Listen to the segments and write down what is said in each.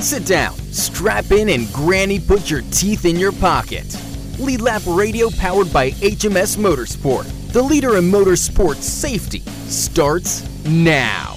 Sit down, strap in, and Granny put your teeth in your pocket. Lead Lap Radio powered by HMS Motorsport, the leader in motorsport safety, starts now.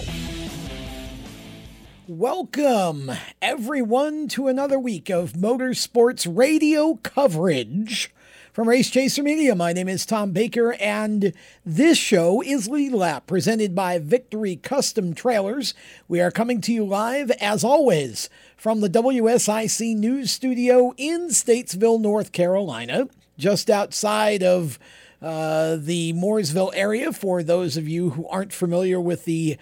Welcome, everyone, to another week of motorsports radio coverage. From Race Chaser Media, my name is Tom Baker, and this show is Lead Lap, presented by Victory Custom Trailers. We are coming to you live, as always, from the WSIC News Studio in Statesville, North Carolina, just outside of uh, the Mooresville area. For those of you who aren't familiar with the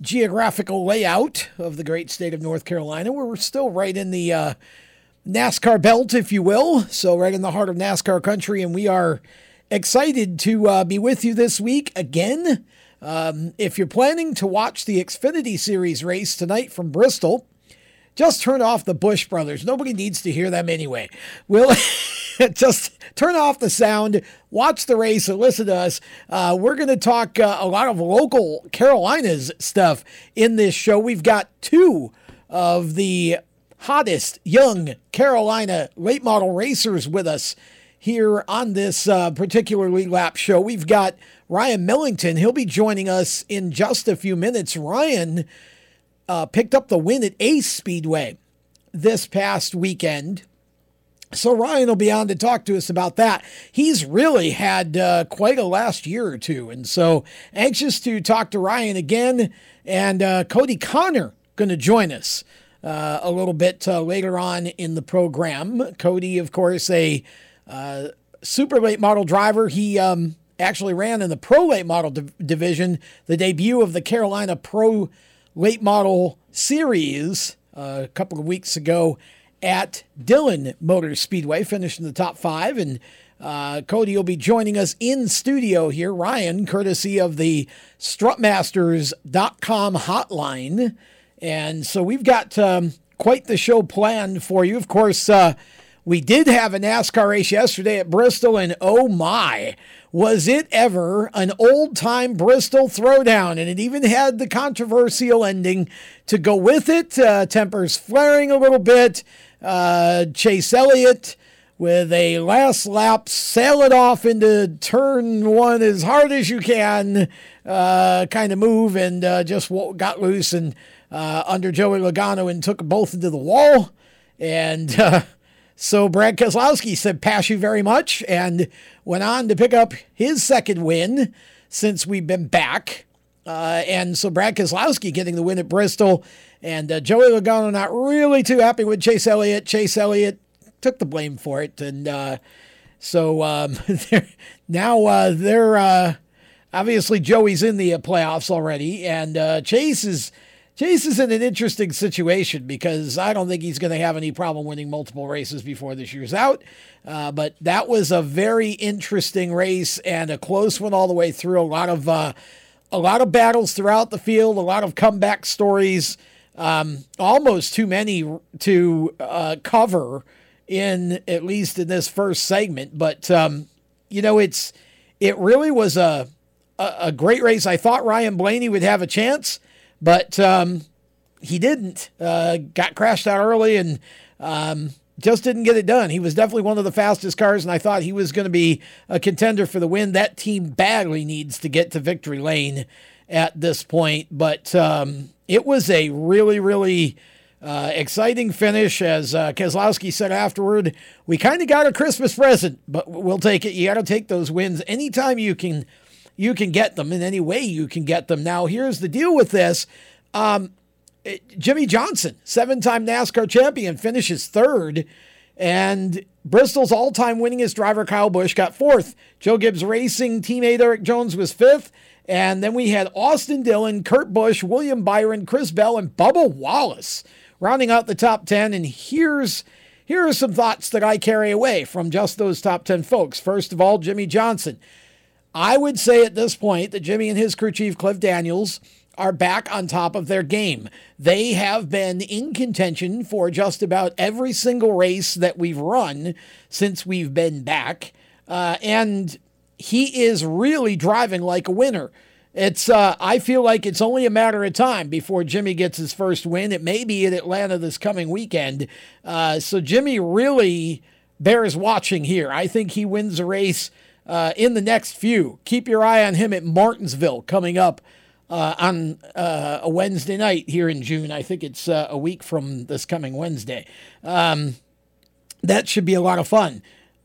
geographical layout of the great state of North Carolina, we're still right in the uh, NASCAR belt, if you will. So, right in the heart of NASCAR country. And we are excited to uh, be with you this week again. Um, if you're planning to watch the Xfinity Series race tonight from Bristol, just turn off the Busch brothers. Nobody needs to hear them anyway. We'll just turn off the sound, watch the race, and listen to us. Uh, we're going to talk uh, a lot of local Carolinas stuff in this show. We've got two of the hottest young Carolina late model racers with us here on this uh, particularly lap show. We've got Ryan Millington. He'll be joining us in just a few minutes. Ryan uh, picked up the win at Ace Speedway this past weekend. So Ryan will be on to talk to us about that. He's really had uh, quite a last year or two, and so anxious to talk to Ryan again. And uh, Kodie Conner going to join us uh, a little bit uh, later on in the program. Kodie, of course, a uh, super late model driver. He um, actually ran in the pro late model div- division, the debut of the Carolina Pro Late Model Series uh, a couple of weeks ago at Dillon Motor Speedway, finished in the top five. And uh, Kodie will be joining us in studio here. Ryan, courtesy of the strutmasters.com hotline. And so we've got um, quite the show planned for you. Of course, uh, we did have a NASCAR race yesterday at Bristol, and oh my, was it ever an old time Bristol throwdown? And it even had the controversial ending to go with it. Uh, tempers flaring a little bit. Uh, Chase Elliott with a last lap, sail it off into turn one as hard as you can, uh, kind of move, and uh, just got loose and uh, under Joey Logano and took both into the wall. And uh, so Brad Keselowski said, Pass you very much, and went on to pick up his second win since we've been back. Uh, and so Brad Keselowski getting the win at Bristol, and uh, Joey Logano not really too happy with Chase Elliott. Chase Elliott took the blame for it, and uh, so um, they're, now uh, they're uh, obviously Joey's in the playoffs already, and uh, Chase is Chase is in an interesting situation because I don't think he's going to have any problem winning multiple races before this year's out. Uh, but that was a very interesting race and a close one all the way through. A lot of uh, a lot of battles throughout the field, a lot of comeback stories. Um, almost too many to uh, cover in at least in this first segment. But um, you know, it's it really was a, a a great race. I thought Ryan Blaney would have a chance but um, he didn't. Uh, got crashed out early and um, just didn't get it done. He was definitely one of the fastest cars, and I thought he was going to be a contender for the win. That team badly needs to get to victory lane at this point, but um, it was a really, really. Uh, exciting finish, as uh, Keselowski said afterward. We kind of got a Christmas present, but we'll take it. You got to take those wins anytime you can you can get them in any way you can get them. Now, here's the deal with this. Um, Jimmie Johnson, seven time NASCAR champion, finishes third. And Bristol's all time winningest driver, Kyle Busch, got fourth. Joe Gibbs Racing teammate Erik Jones was fifth. And then we had Austin Dillon, Kurt Busch, William Byron, Chris Bell, and Bubba Wallace rounding out the top 10. And here's here are some thoughts that I carry away from just those top 10 folks. First of all, Jimmie Johnson. I would say at this point that Jimmie and his crew chief, Cliff Daniels, are back on top of their game. They have been in contention for just about every single race that we've run since we've been back. Uh, and he is really driving like a winner. it's uh, I feel like it's only a matter of time before Jimmie gets his first win. It may be in Atlanta this coming weekend. Uh, so Jimmie really bears watching here. I think he wins the race uh, in the next few. Keep your eye on him at Martinsville coming up uh, on uh, a Wednesday night here in June. I think it's uh, a week from this coming Wednesday. Um, that should be a lot of fun.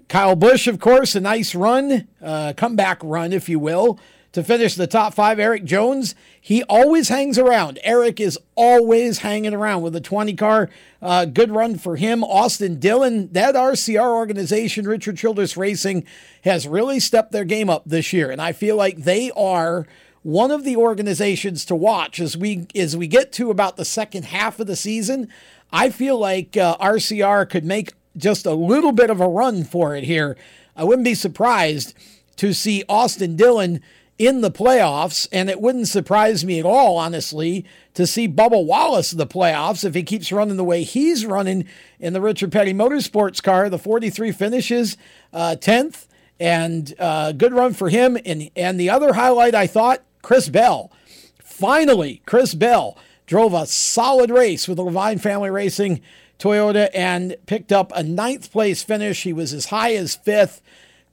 Kyle Busch, of course, a nice run, comeback run, if you will to finish the top five. Erik Jones, he always hangs around. Eric is always hanging around with a 20 car. Uh, good run for him. Austin Dillon, that RCR organization, Richard Childress Racing, has really stepped their game up this year. And I feel like they are one of the organizations to watch as we as we get to about the second half of the season. I feel like uh, RCR could make just a little bit of a run for it here. I wouldn't be surprised to see Austin Dillon in the playoffs, and it wouldn't surprise me at all, honestly, to see Bubba Wallace in the playoffs if he keeps running the way he's running in the Richard Petty Motorsports car. The 43 finishes uh, 10th, and uh, good run for him. And, and the other highlight, I thought, Chris Bell. Finally, Chris Bell drove a solid race with the Leavine Family Racing Toyota and picked up a ninth place finish. He was as high as fifth.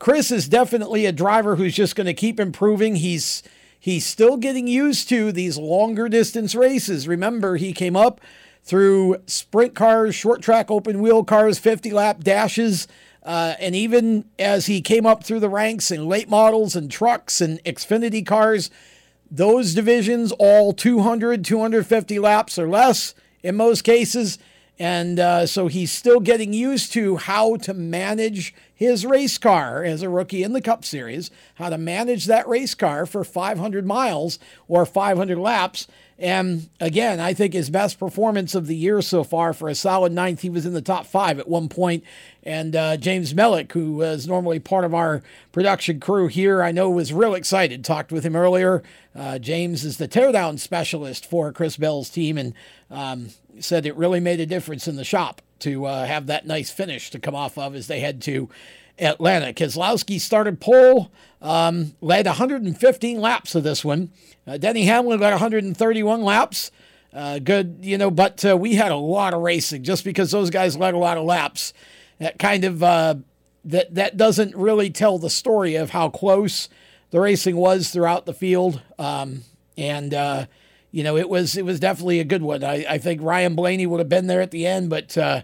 Chris is definitely a driver who's just going to keep improving. He's he's still getting used to these longer distance races. Remember, he came up through sprint cars, short track open wheel cars, 50 lap dashes. Uh, and even as he came up through the ranks in late models and trucks and Xfinity cars, those divisions all 200, 250 laps or less in most cases. And uh, so he's still getting used to how to manage his race car as a rookie in the Cup Series, how to manage that race car for 500 miles or 500 laps. And again, I think his best performance of the year so far for a solid ninth. He was in the top five at one point. And uh, James Mellick, who is normally part of our production crew here, I know was real excited. Talked with him earlier. Uh, James is the teardown specialist for Chris Bell's team. And um, said it really made a difference in the shop to uh, have that nice finish to come off of as they head to Atlanta. Keselowski started pole, um, led 115 laps of this one. Uh, Denny Hamlin led 131 laps. Uh, good, you know, but uh, we had a lot of racing just because those guys led a lot of laps. That kind of uh, that that doesn't really tell the story of how close the racing was throughout the field. Um, and uh, you know, it was it was definitely a good one. I, I think Ryan Blaney would have been there at the end, but uh,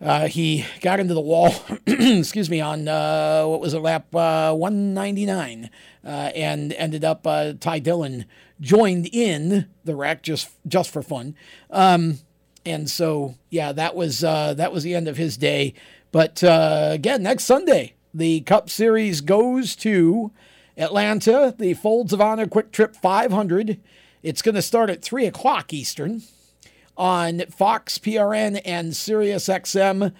uh, he got into the wall. excuse me, on uh, what was it, lap uh, 199, uh, and ended up uh, Ty Dillon joined in the wreck just just for fun. Um, and so yeah, that was that was the end of his day. But again, next Sunday, the Cup Series goes to Atlanta. The Folds of Honor QuikTrip 500 it's going to start at 3 o'clock Eastern on Fox, PRN, and Sirius XM.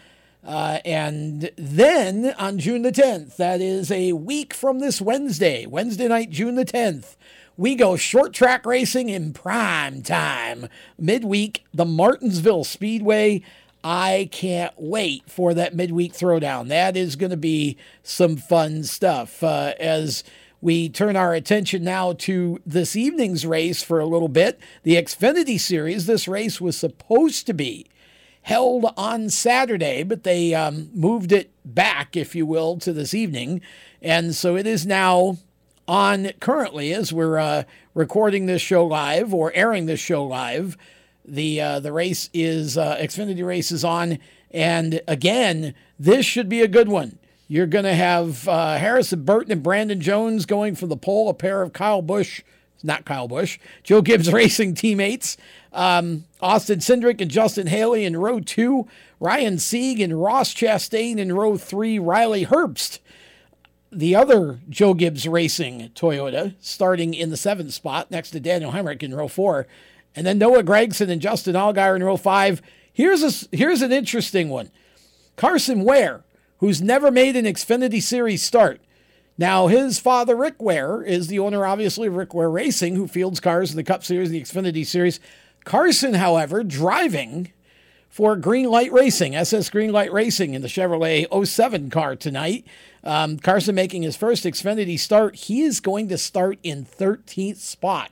Uh, and then on June the 10th, that is a week from this Wednesday, Wednesday night, June the 10th, we go short track racing in prime time. Midweek, the Martinsville Speedway. I can't wait for that midweek throwdown. That is going to be some fun stuff. Uh, as we turn our attention now to this evening's race for a little bit. The Xfinity Series, this race was supposed to be held on Saturday, but they um, moved it back, if you will, to this evening. And so it is now on currently as we're uh, recording this show live or airing this show live. The, uh, the race is, uh, Xfinity race is on. And again, this should be a good one. You're going to have uh, Harrison Burton and Brandon Jones going for the pole, a pair of Kyle Busch, not Kyle Busch, Joe Gibbs Racing teammates. Um, Austin Cindric and Justin Haley in row two, Ryan Sieg and Ross Chastain in row three, Riley Herbst, the other Joe Gibbs Racing Toyota, starting in the seventh spot next to Daniel Hemric in row four, and then Noah Gragson and Justin Allgaier in row five. Here's a, here's an interesting one. Carson Ware who's never made an Xfinity Series start. Now, his father, Rick Ware, is the owner, obviously, of Rick Ware Racing, who fields cars in the Cup Series, the Xfinity Series. Carson, however, driving for Greenlight Racing, SS Greenlight Racing in the Chevrolet 07 car tonight. Um, Carson making his first Xfinity start. He is going to start in 13th spot.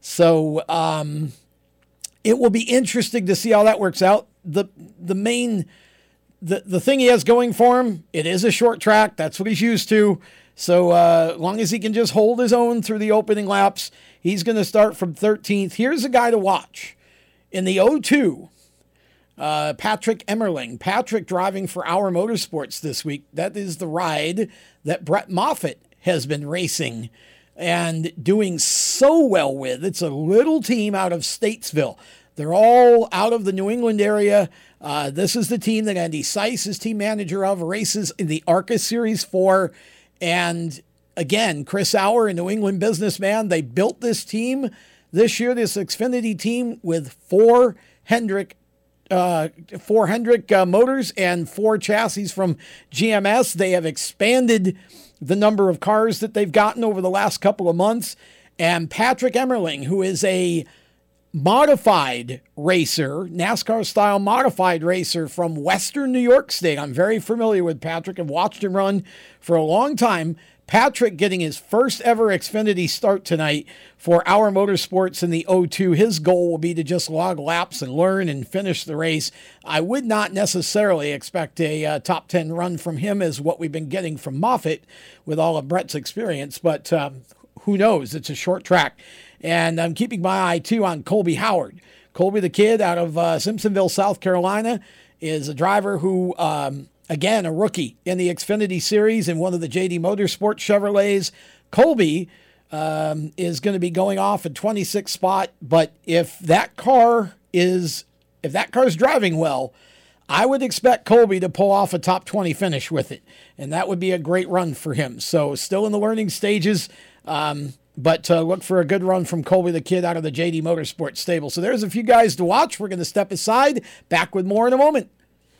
So um, it will be interesting to see how that works out. The the main the the thing he has going for him, it is a short track. That's what he's used to. So uh, long as he can just hold his own through the opening laps, he's going to start from 13th. Here's a guy to watch in the 02. Uh, Patrick Emmerling. Patrick driving for our motorsports this week. That is the ride that Brett Moffitt has been racing and doing so well with. It's a little team out of Statesville. They're all out of the New England area. Uh, this is the team that Andy Seiss is team manager of, races in the ARCA Series 4. And again, Chris Our, a New England businessman, they built this team this year, this Xfinity team, with four Hendrick uh, four Hendrick uh, motors and four chassis from GMS. They have expanded the number of cars that they've gotten over the last couple of months. And Patrick Emmerling, who is a modified racer, NASCAR style modified racer from Western New York State. I'm very familiar with Patrick. I've watched him run for a long time. Patrick getting his first ever Xfinity start tonight for our motorsports in the O2. His goal will be to just log laps and learn and finish the race. I would not necessarily expect a uh, top 10 run from him as what we've been getting from Moffitt with all of Brett's experience, but um, who knows? It's a short track. And I'm keeping my eye too on Colby Howard. Colby, the kid out of uh, Simpsonville, South Carolina, is a driver who um, Again, a rookie in the Xfinity Series in one of the JD Motorsports Chevrolets. Colby um, is going to be going off at 26 spot, but if that car is if that car is driving well, I would expect Colby to pull off a top 20 finish with it, and that would be a great run for him. So still in the learning stages. Um, but uh, look for a good run from Colby the Kid out of the JD Motorsports stable. So there's a few guys to watch. We're going to step aside. Back with more in a moment.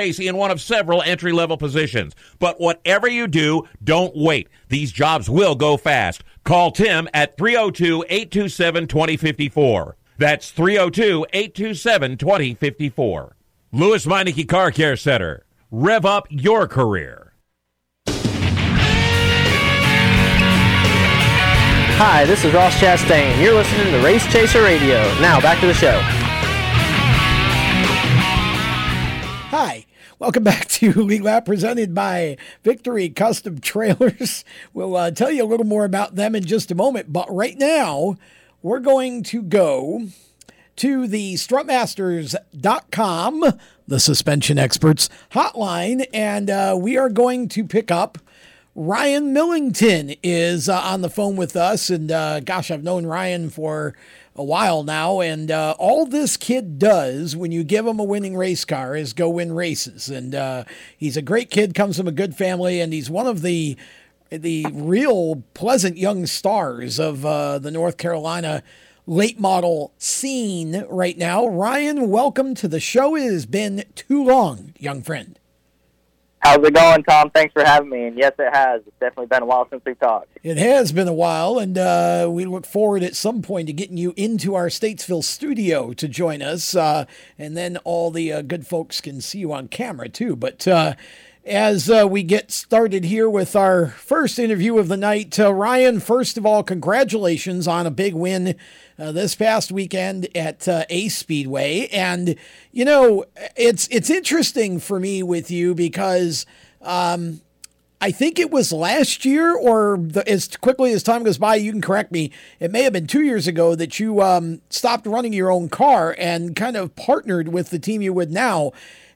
pace in one of several entry level positions. But whatever you do, don't wait. These jobs will go fast. Call Tim at 302 827 2054. That's 302 827 2054. Lewes Meineke Car Care Center. Rev up your career. Hi, this is Ross Chastain. You're listening to Race Chaser Radio. Now, back to the show. Welcome back to Lead Lap presented by Victory Custom Trailers. We'll uh, tell you a little more about them in just a moment, but right now we're going to go to the strutmasters.com, the suspension experts hotline, and uh, we are going to pick up Ryan Millington is uh, on the phone with us. And uh, gosh, I've known Ryan for a while now. And uh, all this kid does when you give him a winning race car is go win races. And uh, he's a great kid, comes from a good family, and he's one of the the real pleasant young stars of uh, the North Carolina late model scene right now. Ryan, welcome to the show. It has been too long, young friend. How's it going, Tom? Thanks for having me. And yes, it has. It's definitely been a while since we've talked. It has been a while, and uh, we look forward at some point to getting you into our Statesville studio to join us. Uh, and then all the uh, good folks can see you on camera, too. But uh, as uh, we get started here with our first interview of the night, uh, Ryan, first of all, congratulations on a big win uh, this past weekend at uh, Ace Speedway, and you know it's it's interesting for me with you because. Um, I think it was last year, or the, as quickly as time goes by, you can correct me. It may have been two years ago that you um, stopped running your own car and kind of partnered with the team you would now.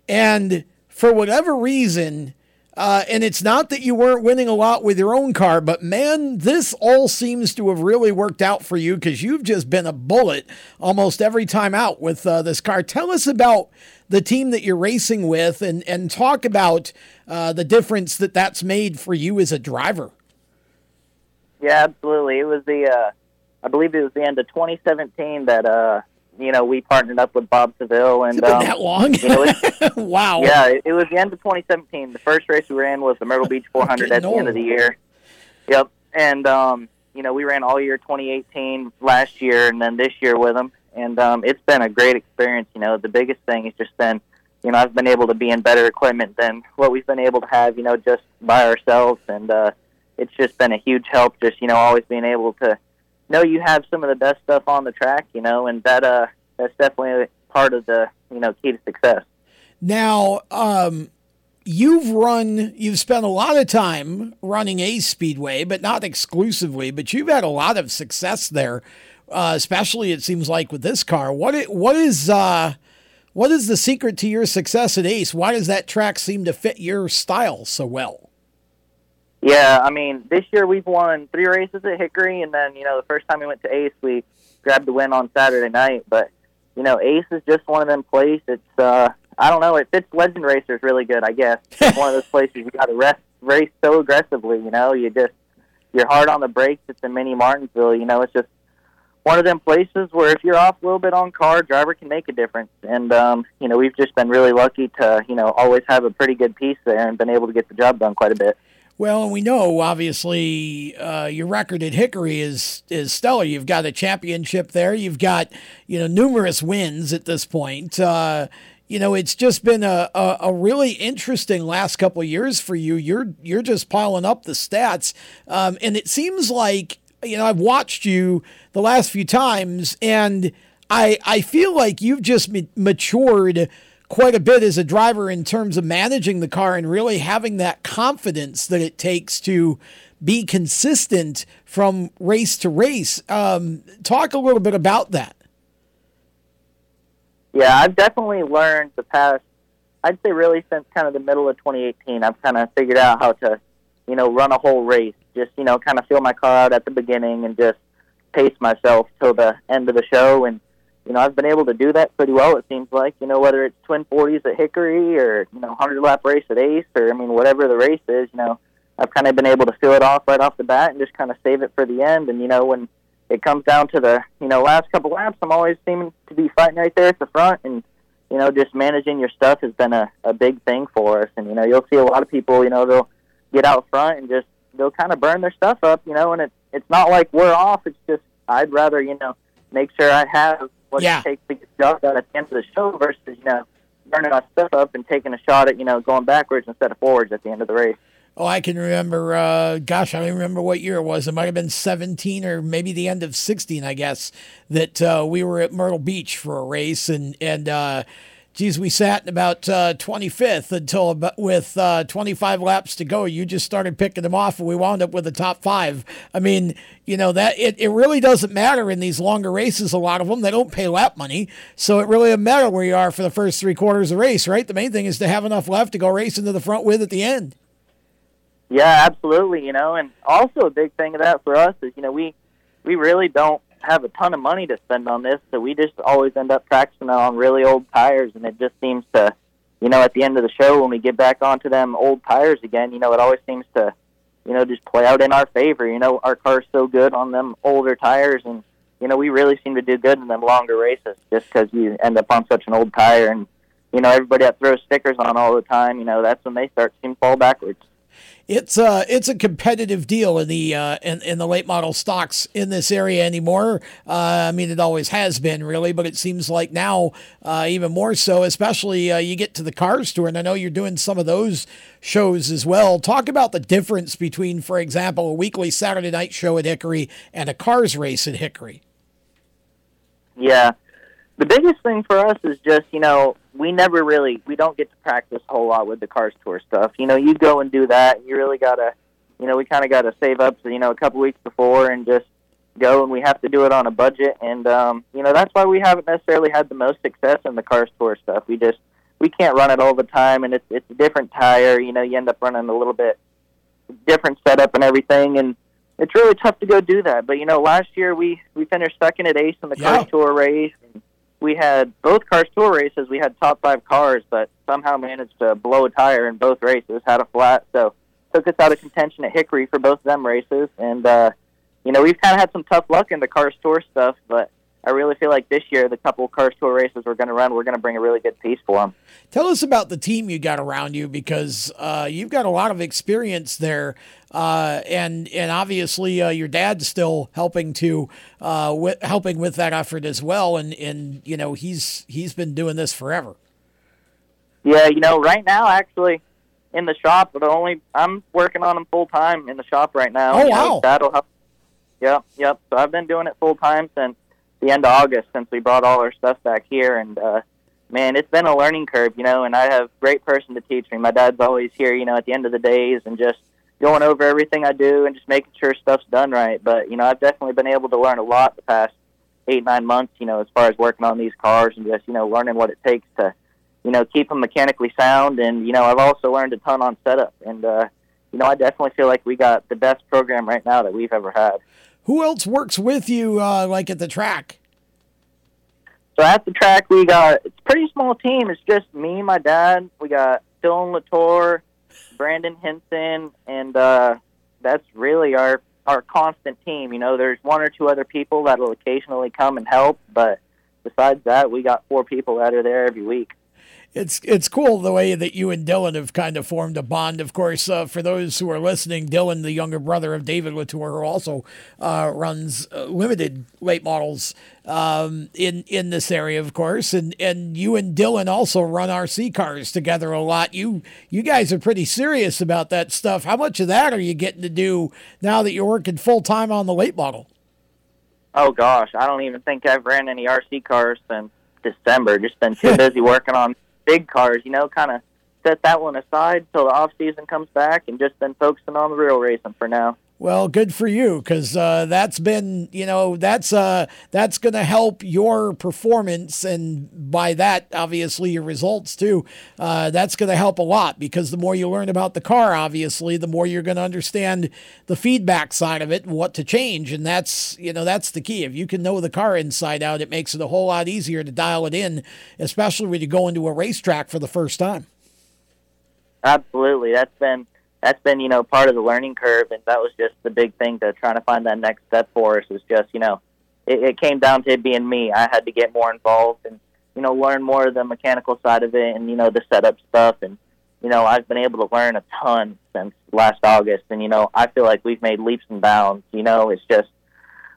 And for whatever reason, uh, and it's not that you weren't winning a lot with your own car, but man, this all seems to have really worked out for you because you've just been a bullet almost every time out with uh, this car. Tell us about the team that you're racing with and, and talk about uh, the difference that that's made for you as a driver. Yeah, absolutely. It was the, uh, I believe it was the end of 2017 that uh, you know, we partnered up with Bob Seville, and um, that long. you know, wow. Yeah, it, it, was the end of 2017. The first race we ran was the Myrtle Beach 400 at the end of the year. Yep, and um, you know, we ran all year 2018 last year, and then this year with them, and um, it's been a great experience. You know, the biggest thing has just been, you know, I've been able to be in better equipment than what we've been able to have, you know, just by ourselves, and uh, it's just been a huge help. Just you know, always being able to know you have some of the best stuff on the track, you know, and that uh that's definitely part of the you know key to success. Now, um, you've run, you've spent a lot of time running Ace Speedway, but not exclusively. But you've had a lot of success there, uh, especially it seems like with this car. What it, what is uh, what is the secret to your success at Ace? Why does that track seem to fit your style so well? Yeah, I mean, this year we've won three races at Hickory, and then you know the first time we went to Ace, we grabbed the win on Saturday night. But you know, Ace is just one of them places. It's uh, I don't know, it fits legend racers really good. I guess it's one of those places you got to rest race so aggressively. You know, you just you're hard on the brakes. It's in mini Martinsville. You know, it's just one of them places where if you're off a little bit on car, driver can make a difference. And um, you know, we've just been really lucky to you know always have a pretty good piece there and been able to get the job done quite a bit. Well, and we know obviously uh, your record at Hickory is is stellar. You've got a championship there. You've got you know numerous wins at this point. Uh, you know it's just been a, a, a, really interesting last couple of years for you. You're you're just piling up the stats, um, and it seems like you know I've watched you the last few times, and I I feel like you've just matured quite a bit as a driver in terms of managing the car and really having that confidence that it takes to be consistent from race to race. Um, talk a little bit about that. Yeah, I've definitely learned the past, I'd say really since kind of the middle of 2018, I've kind of figured out how to, you know, run a whole race. Just, you know, kind of feel my car out at the beginning and just pace myself till the end of the show and you know, I've been able to do that pretty well. It seems like, you know, whether it's twin forties at Hickory or you know, hundred lap race at Ace, or I mean, whatever the race is, you know, I've kind of been able to feel it off right off the bat and just kind of save it for the end. And you know, when it comes down to the you know last couple laps, I'm always seeming to be fighting right there at the front. And you know, just managing your stuff has been a, a big thing for us. And you know, you'll see a lot of people, you know, they'll get out front and just they'll kind of burn their stuff up, you know, and it's it's not like we're off. It's just I'd rather you know make sure I have what Yeah. it takes to get the job done at the end of the show versus you know burning our stuff up and taking a shot at you know going backwards instead of forwards at the end of the race. Oh, I can remember. Uh, gosh, I don't even remember what year it was. It might have been 17 or maybe the end of 16, I guess. That uh, we were at Myrtle Beach for a race, and and uh, geez, we sat in about uh, 25th until about with uh, 25 laps to go. You just started picking them off, and we wound up with the top five. I mean, you know that it, it really doesn't matter in these longer races. A lot of them they don't pay lap money, so it really doesn't matter where you are for the first three quarters of the race, right? The main thing is to have enough left to go racing to the front with at the end. Yeah, absolutely. You know, and also a big thing of that for us is you know we we really don't have a ton of money to spend on this, so we just always end up practicing on really old tires, and it just seems to, you know, at the end of the show when we get back onto them old tires again, you know, it always seems to, you know, just play out in our favor. You know, our car's so good on them older tires, and you know, we really seem to do good in them longer races just because you end up on such an old tire, and you know, everybody that throws stickers on all the time, you know, that's when they start to fall backwards. It's a it's a competitive deal in the uh, in, in the late model stocks in this area anymore. Uh, I mean, it always has been really, but it seems like now uh, even more so. Especially uh, you get to the cars tour, and I know you're doing some of those shows as well. Talk about the difference between, for example, a weekly Saturday night show at Hickory and a cars race at Hickory. Yeah. The biggest thing for us is just, you know, we never really we don't get to practice a whole lot with the cars tour stuff. You know, you go and do that and you really gotta you know, we kinda gotta save up you know, a couple weeks before and just go and we have to do it on a budget and um, you know, that's why we haven't necessarily had the most success in the cars tour stuff. We just we can't run it all the time and it's it's a different tire, you know, you end up running a little bit different setup and everything and it's really tough to go do that. But you know, last year we we finished second at Ace in the Yeah. cars tour race. And we had both cars tour races. We had top five cars, but somehow managed to blow a tire in both races. Had a flat, so took us out of contention at Hickory for both of them races. And uh, you know, we've kind of had some tough luck in the cars tour stuff, but. I really feel like this year, the couple cars tour races we're going to run, we're going to bring a really good piece for them. Tell us about the team you got around you because uh, you've got a lot of experience there, uh, and and obviously uh, your dad's still helping to uh, wi- helping with that effort as well, and and you know he's he's been doing this forever. Yeah, you know, right now actually in the shop, but only I'm working on them full time in the shop right now. Oh, wow. That'll help. Yep, yep. So I've been doing it full time since the end of August, since we brought all our stuff back here, and uh, man, it's been a learning curve, you know. And I have great person to teach me. My dad's always here, you know, at the end of the days, and just going over everything I do and just making sure stuff's done right. But you know, I've definitely been able to learn a lot the past eight nine months, you know, as far as working on these cars and just you know learning what it takes to you know, keep them mechanically sound. And, you know, I've also learned a ton on setup. And, uh, you know, I definitely feel like we got the best program right now that we've ever had. Who else works with you, uh, like at the track? So at the track, we got, it's a pretty small team. It's just me, my dad. We got Dylan Latour, Brandon Henson, and uh, that's really our, our constant team. You know, there's one or two other people that'll occasionally come and help, but besides that, we got four people that are there every week. It's it's cool the way that you and Dylan have kind of formed a bond. Of course, uh, for those who are listening, Dylan, the younger brother of David Latour, who also uh, runs uh, limited late models um, in in this area, of course, and and you and Dylan also run RC cars together a lot. You you guys are pretty serious about that stuff. How much of that are you getting to do now that you're working full time on the late model? Oh gosh, I don't even think I've ran any RC cars since December. Just been too busy working on big cars, you know, kind of set that one aside till the off season comes back, and just been focusing on the real racing for now. Well, good for you, because uh, that's been, you know, that's uh, that's going to help your performance, and by that, obviously, your results too. Uh, that's going to help a lot because the more you learn about the car, obviously, the more you're going to understand the feedback side of it and what to change, and that's, you know, that's the key. If you can know the car inside out, it makes it a whole lot easier to dial it in, especially when you go into a racetrack for the first time. Absolutely, that's been that's been you know part of the learning curve, and that was just the big thing to trying to find that next step for us. Was just you know, it, it came down to it being me. I had to get more involved and you know, learn more of the mechanical side of it and you know the setup stuff. And you know, I've been able to learn a ton since last August. And you know, I feel like we've made leaps and bounds. You know, it's just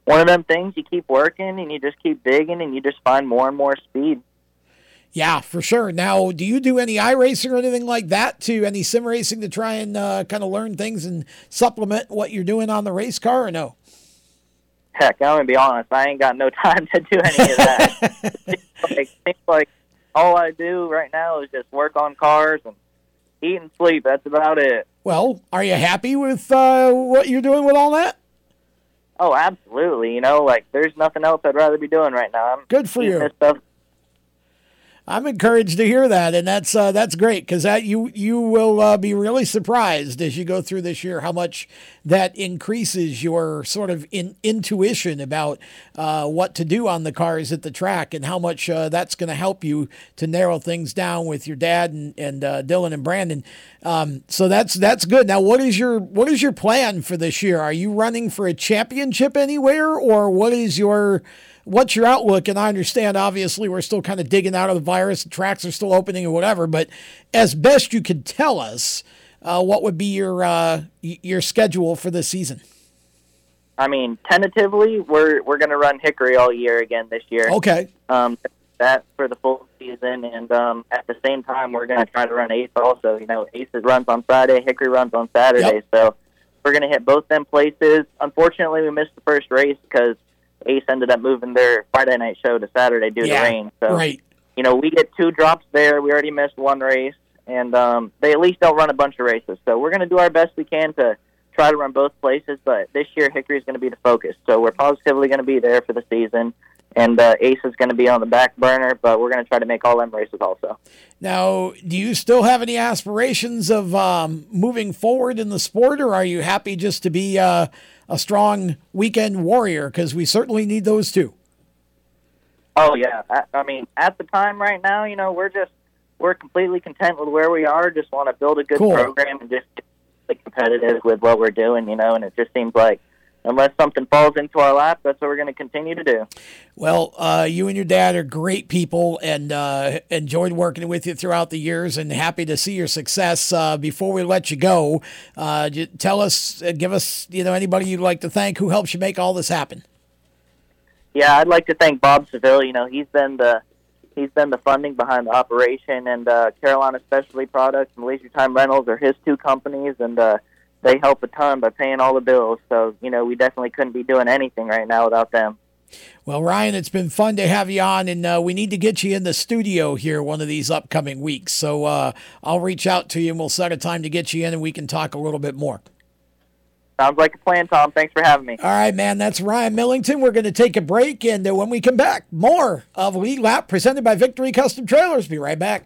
one of them things you keep working and you just keep digging and you just find more and more speed. Yeah, for sure. Now, do you do any iRacing or anything like that to any sim racing to try and uh, kind of learn things and supplement what you're doing on the race car or no? Heck, I'm gonna be honest. I ain't got no time to do any of that. it seems like all I do right now is just work on cars and eat and sleep. That's about it. Well, are you happy with uh, what you're doing with all that? Oh, absolutely. You know, like there's nothing else I'd rather be doing right now. I'm Good for you. This stuff I'm encouraged to hear that, and that's uh, that's great because that you you will uh, be really surprised as you go through this year how much that increases your sort of in, intuition about uh, what to do on the cars at the track and how much uh, that's going to help you to narrow things down with your dad and and uh, Dylan and Brandon. Um, so that's that's good. Now, what is your what is your plan for this year? Are you running for a championship anywhere, or what is your what's your outlook? And I understand, obviously, we're still kind of digging out of the virus, the tracks are still opening or whatever. But as best you could tell us, uh, what would be your uh, your schedule for this season? I mean, tentatively, we're we're going to run Hickory all year again this year. Okay. Um, that for the full season, and um, at the same time, we're going to try to run Ace also. You know, Ace runs on Friday, Hickory runs on Saturday, yep. so we're going to hit both them places. Unfortunately, we missed the first race because Ace ended up moving their Friday night show to Saturday due yeah, to rain. So, right. you know, we get two drops there. We already missed one race, and um, they at least don't run a bunch of races. So we're going to do our best we can to try to run both places. But this year, Hickory is going to be the focus. So we're positively going to be there for the season. And uh, Ace is going to be on the back burner, but we're going to try to make all them races also. Now, do you still have any aspirations of um, moving forward in the sport, or are you happy just to be uh, a strong weekend warrior because we certainly need those too. Oh yeah, I, I mean, at the time right now, you know, we're just we're completely content with where we are. Just want to build a good cool. program and just get competitive with what we're doing, you know. And it just seems like unless something falls into our lap, that's what we're going to continue to do. Well, uh, you and your dad are great people, and uh, enjoyed working with you throughout the years, and happy to see your success. Uh, before we let you go, uh, tell us, uh, give us, you know, anybody you'd like to thank who helps you make all this happen. Yeah, I'd like to thank Bob Seville. You know, he's been the he's been the funding behind the operation, and uh, Carolina Specialty Products and Leisure Time Rentals are his two companies, and they help a ton by paying all the bills. So, you know, we definitely couldn't be doing anything right now without them. Well, Ryan, it's been fun to have you on, and uh, we need to get you in the studio here one of these upcoming weeks. So uh, I'll reach out to you and we'll set a time to get you in and we can talk a little bit more. Sounds like a plan, Tom. Thanks for having me. All right, man. That's Ryan Millington. We're going to take a break, and uh, when we come back, more of Lead Lap presented by Victory Custom Trailers. Be right back.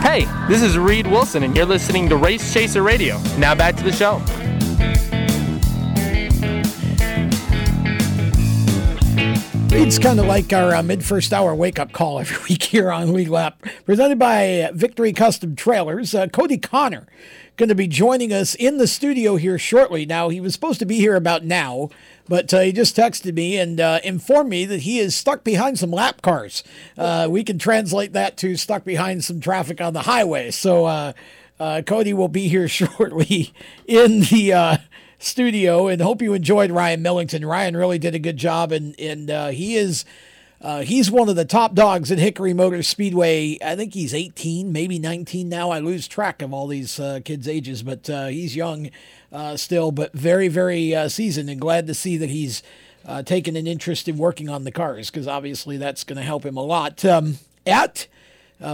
Hey, this is Reed Wilson, and you're listening to Race Chaser Radio. Now back to the show. Reed's kind of like our uh, mid first hour wake up call every week here on Lead Lap, presented by Victory Custom Trailers. Uh, Kodie Conner going to be joining us in the studio here shortly. Now, he was supposed to be here about now, but uh, he just texted me and uh, informed me that he is stuck behind some lap cars. Uh, we can translate that to stuck behind some traffic on the highway. So, uh, Kodie will be here shortly in the studio and hope you enjoyed Ryan Millington. Ryan really did a good job, and, and he is. Uh, he's one of the top dogs at Hickory Motor Speedway. I think he's 18, maybe 19 now. I lose track of all these uh, kids' ages, but uh, he's young uh, still, but very, very uh, seasoned, and glad to see that he's uh, taken an interest in working on the cars because obviously that's going to help him a lot. Um, at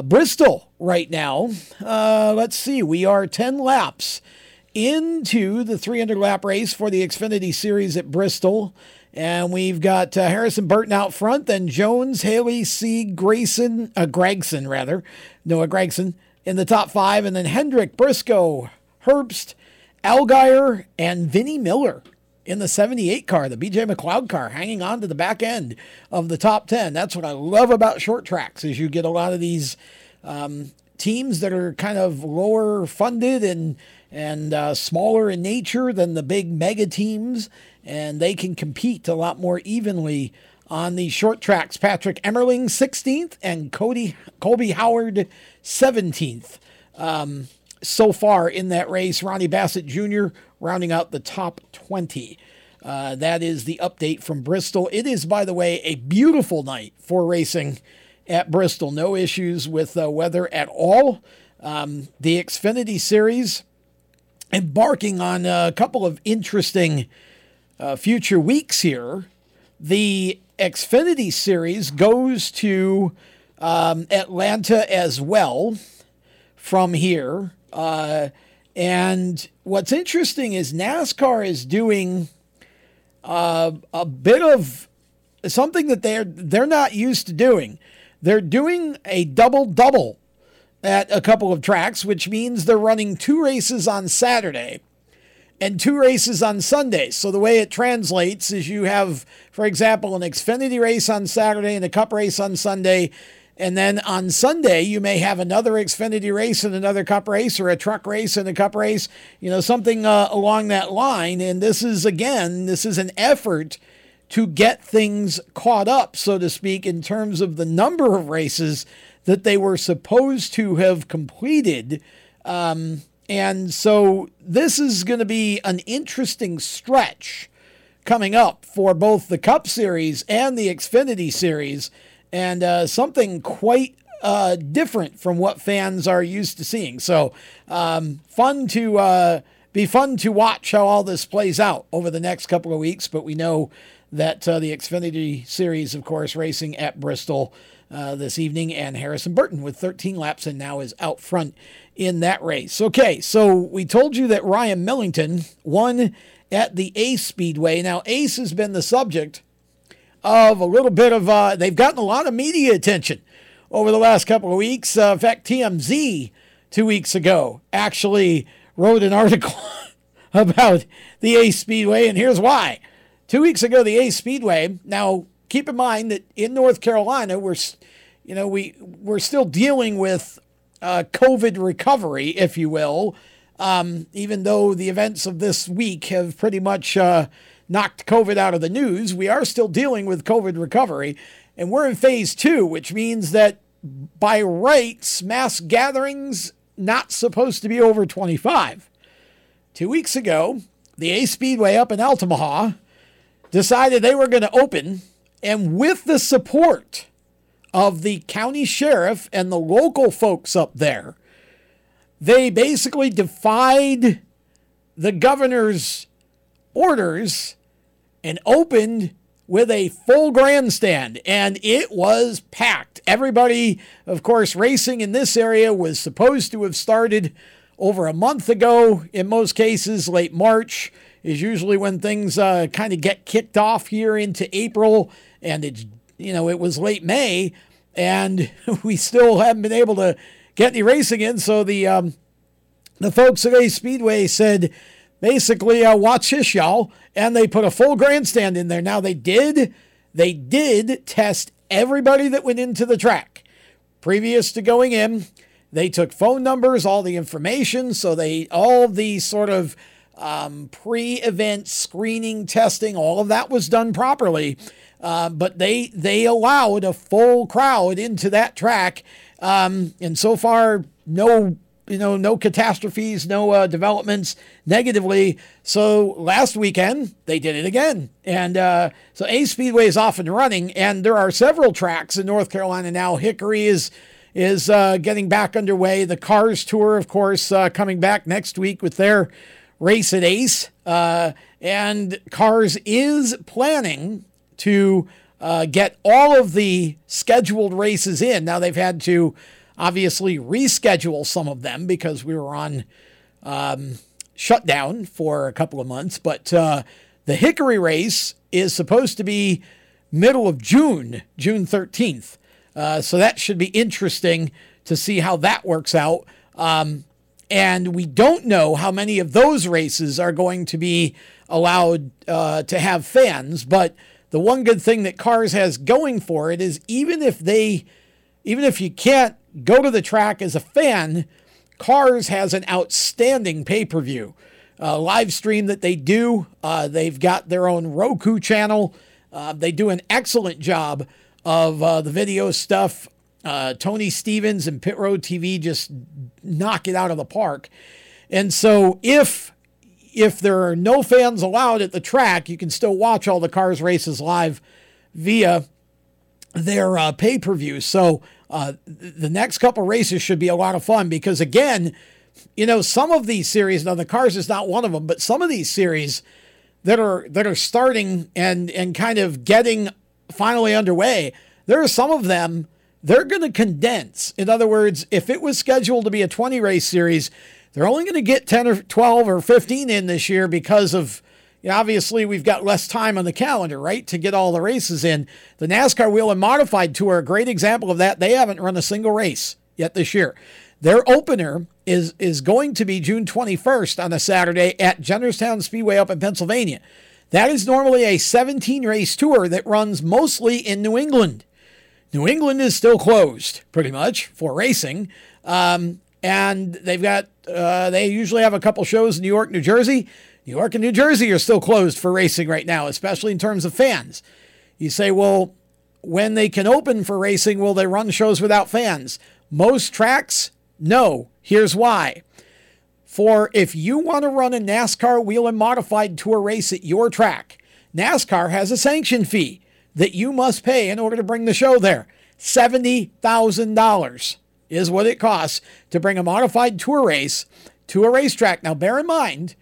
Bristol right now, let's see, we are 10 laps into the 300 lap race for the Xfinity Series at Bristol. And we've got uh, Harrison Burton out front, then Jones, Haley, C. Grayson, uh, Gragson, rather, Noah Gragson in the top five, and then Hendrick, Briscoe, Herbst, Allgaier, and Vinnie Miller in the 78 car, the BJ McLeod car, hanging on to the back end of the top 10. That's what I love about short tracks is you get a lot of these um, teams that are kind of lower funded and and uh, smaller in nature than the big mega teams and they can compete a lot more evenly on the short tracks. Patrick Emerling 16th and Cody Colby Howard 17th. Um, so far in that race, Ronnie Bassett Jr. rounding out the top 20. Uh, that is the update from Bristol. It is, by the way, a beautiful night for racing at Bristol. No issues with uh, weather at all. Um, the Xfinity Series embarking on a couple of interesting uh, future weeks here, the Xfinity Series goes to um, Atlanta as well from here. Uh, and what's interesting is NASCAR is doing uh, a bit of something that they're they're not used to doing. They're doing a double double at a couple of tracks, which means they're running two races on Saturday and two races on Sunday. So the way it translates is you have, for example, an Xfinity race on Saturday and a Cup race on Sunday. And then on Sunday, you may have another Xfinity race and another Cup race, or a truck race and a Cup race, you know, something uh, along that line. And this is, again, this is an effort to get things caught up, so to speak, in terms of the number of races that they were supposed to have completed. Um, and so this is going to be an interesting stretch coming up for both the Cup Series and the Xfinity Series, and uh, something quite uh, different from what fans are used to seeing. So um, fun to uh, be fun to watch how all this plays out over the next couple of weeks. But we know that uh, the Xfinity Series, of course, racing at Bristol uh, this evening, and Harrison Burton with 13 laps and now is out front in that race. Okay, so we told you that Ryan Millington won at the Ace Speedway. Now, Ace has been the subject of a little bit of, uh, they've gotten a lot of media attention over the last couple of weeks. Uh, in fact, TMZ two weeks ago actually wrote an article about the Ace Speedway, and here's why. Two weeks ago, the Ace Speedway. Now, keep in mind that in North Carolina, we're, you know, we we're still dealing with uh, COVID recovery, if you will. Um, even though the events of this week have pretty much uh, knocked COVID out of the news, we are still dealing with COVID recovery, and we're in phase two, which means that by rights, mass gatherings not supposed to be over 25. Two weeks ago, the Ace Speedway up in Altamahaw decided they were going to open, and with the support of the county sheriff and the local folks up there, they basically defied the governor's orders and opened with a full grandstand, and it was packed. Everybody, of course, racing in this area was supposed to have started over a month ago. In most cases, late March is usually when things uh, kind of get kicked off here into April, and it's you know it was late May, and we still haven't been able to get any racing in. So the um, the folks at Ace Speedway said basically, uh, watch this, y'all. And they put a full grandstand in there. Now they did, they did test everybody that went into the track previous to going in. They took phone numbers, all the information, so they all the sort of um, pre-event screening, testing, all of that was done properly. Uh, but they they allowed a full crowd into that track, um, and so far no you know, no catastrophes, no uh, developments negatively. So last weekend they did it again, and uh, so Ace Speedway is off and running, and there are several tracks in North Carolina now. Hickory is is uh, getting back underway. The Cars Tour, of course, uh, coming back next week with their race at Ace, uh, and Cars is planning to uh, get all of the scheduled races in. Now they've had to obviously reschedule some of them because we were on um, shutdown for a couple of months. But uh, the Hickory race is supposed to be middle of June, June 13th. Uh, so that should be interesting to see how that works out. Um, and we don't know how many of those races are going to be allowed uh, to have fans. But the one good thing that Cars has going for it is even if they, even if you can't go to the track as a fan, Cars has an outstanding pay per view uh, live stream that they do. Uh, they've got their own Roku channel. Uh, they do an excellent job of uh, the video stuff. Uh, Tony Stevens and Pit Road TV just knock it out of the park. And so if if there are no fans allowed at the track, you can still watch all the cars races live via their uh, pay per view. So uh, the next couple races should be a lot of fun because, again, you know, some of these series, now the Cars is not one of them, but some of these series that are that are starting and and kind of getting finally underway, there are some of them they're going to condense. In other words, if it was scheduled to be a 20 race series, they're only going to get 10 or 12 or 15 in this year because of you know, obviously we've got less time on the calendar, right, to get all the races in. The NASCAR Whelen Modified Tour, a great example of that. They haven't run a single race yet this year. Their opener is is going to be June 21st on a Saturday at Jennerstown Speedway up in Pennsylvania. That is normally a 17 race tour that runs mostly in New England. New England is still closed, pretty much, for racing. Um, and they've got, uh, they usually have a couple shows in New York, New Jersey. New York and New Jersey are still closed for racing right now, especially in terms of fans. You say, well, when they can open for racing, will they run shows without fans? Most tracks, no. Here's why. For if you want to run a NASCAR Whelen modified tour race at your track, NASCAR has a sanction fee that you must pay in order to bring the show there. $70,000 is what it costs to bring a modified tour race to a racetrack. Now, bear in mind,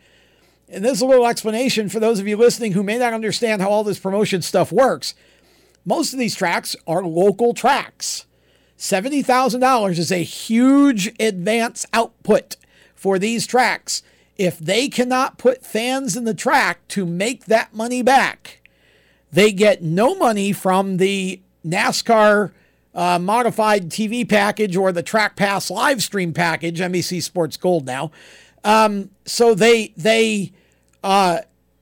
and this is a little explanation for those of you listening who may not understand how all this promotion stuff works. most of these tracks are local tracks. $70,000 is a huge advance output for these tracks. If they cannot put fans in the track to make that money back, they get no money from the NASCAR uh, modified TV package or the Track Pass live stream package, NBC Sports Gold now. Um, so they they uh,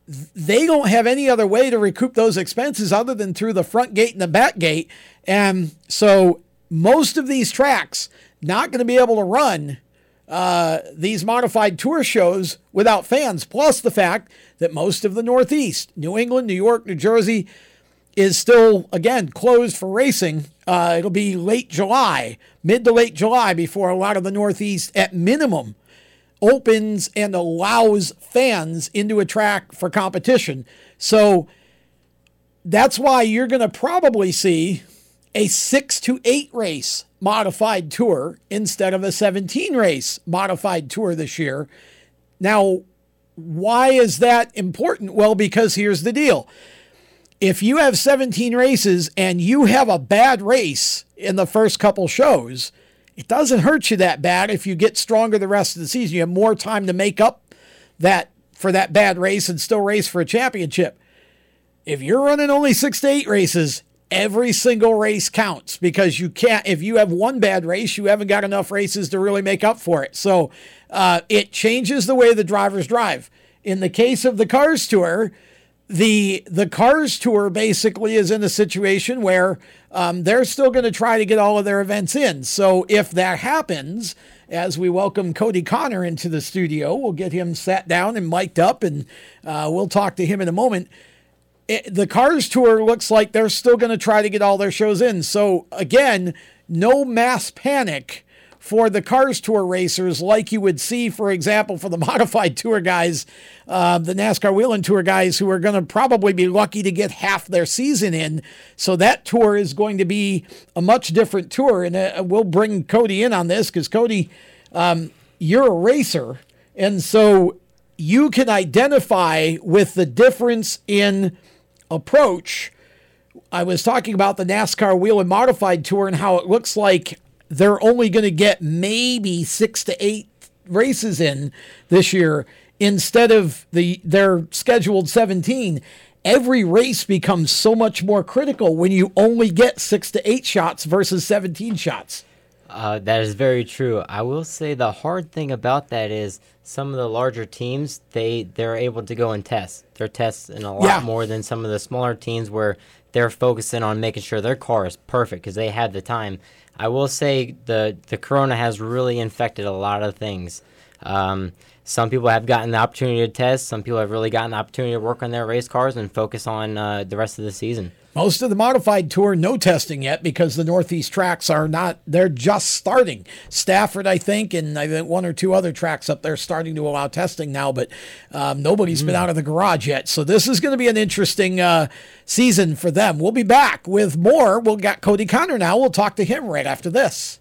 they don't have any other way to recoup those expenses other than through the front gate and the back gate. And so most of these tracks not going to be able to run uh, these modified tour shows without fans. Plus the fact that most of the Northeast, New England, New York, New Jersey, is still again closed for racing. Uh, it'll be late July, mid to late July, before a lot of the Northeast, at minimum, opens and allows fans into a track for competition. So that's why you're going to probably see a six to eight race modified tour instead of a 17 race modified tour this year. Now, why is that important? Well, because here's the deal. If you have 17 races and you have a bad race in the first couple shows, it doesn't hurt you that bad if you get stronger the rest of the season. You have more time to make up that for that bad race and still race for a championship. If you're running only six to eight races, every single race counts because you can't if you have one bad race you haven't got enough races to really make up for it. So uh, it changes the way the drivers drive. In the case of the cars tour the the cars tour basically is in a situation where um, they're still going to try to get all of their events in. So if that happens as we welcome Kodie Conner into the studio we'll get him sat down and mic'd up and uh, we'll talk to him in a moment it, the Cars Tour looks like they're still going to try to get all their shows in. So, again, no mass panic for the Cars Tour racers like you would see, for example, for the modified tour guys, uh, the NASCAR Whelen Tour guys who are going to probably be lucky to get half their season in. So that tour is going to be a much different tour. And uh, we'll bring Kodie in on this because, Kodie, um, you're a racer. And so you can identify with the difference in approach. I was talking about the NASCAR Whelen Modified Tour and how it looks like they're only going to get maybe six to eight races in this year instead of the their scheduled 17 every race becomes so much more critical when you only get six to eight shots versus 17 shots uh, that is very true. I will say the hard thing about that is some of the larger teams they they're able to go and test. They're testing a lot yeah. more than some of the smaller teams where they're focusing on making sure their car is perfect because they have the time. I will say the the corona has really infected a lot of things. Um, some people have gotten the opportunity to test. Some people have really gotten the opportunity to work on their race cars and focus on uh, the rest of the season. Most of the modified tour, no testing yet because the Northeast tracks are not, they're just starting. Stafford, I think, and I think one or two other tracks up there starting to allow testing now, but um, nobody's mm. been out of the garage yet. So this is going to be an interesting uh, season for them. We'll be back with more. We'll got Kodie Conner now. We'll talk to him right after this.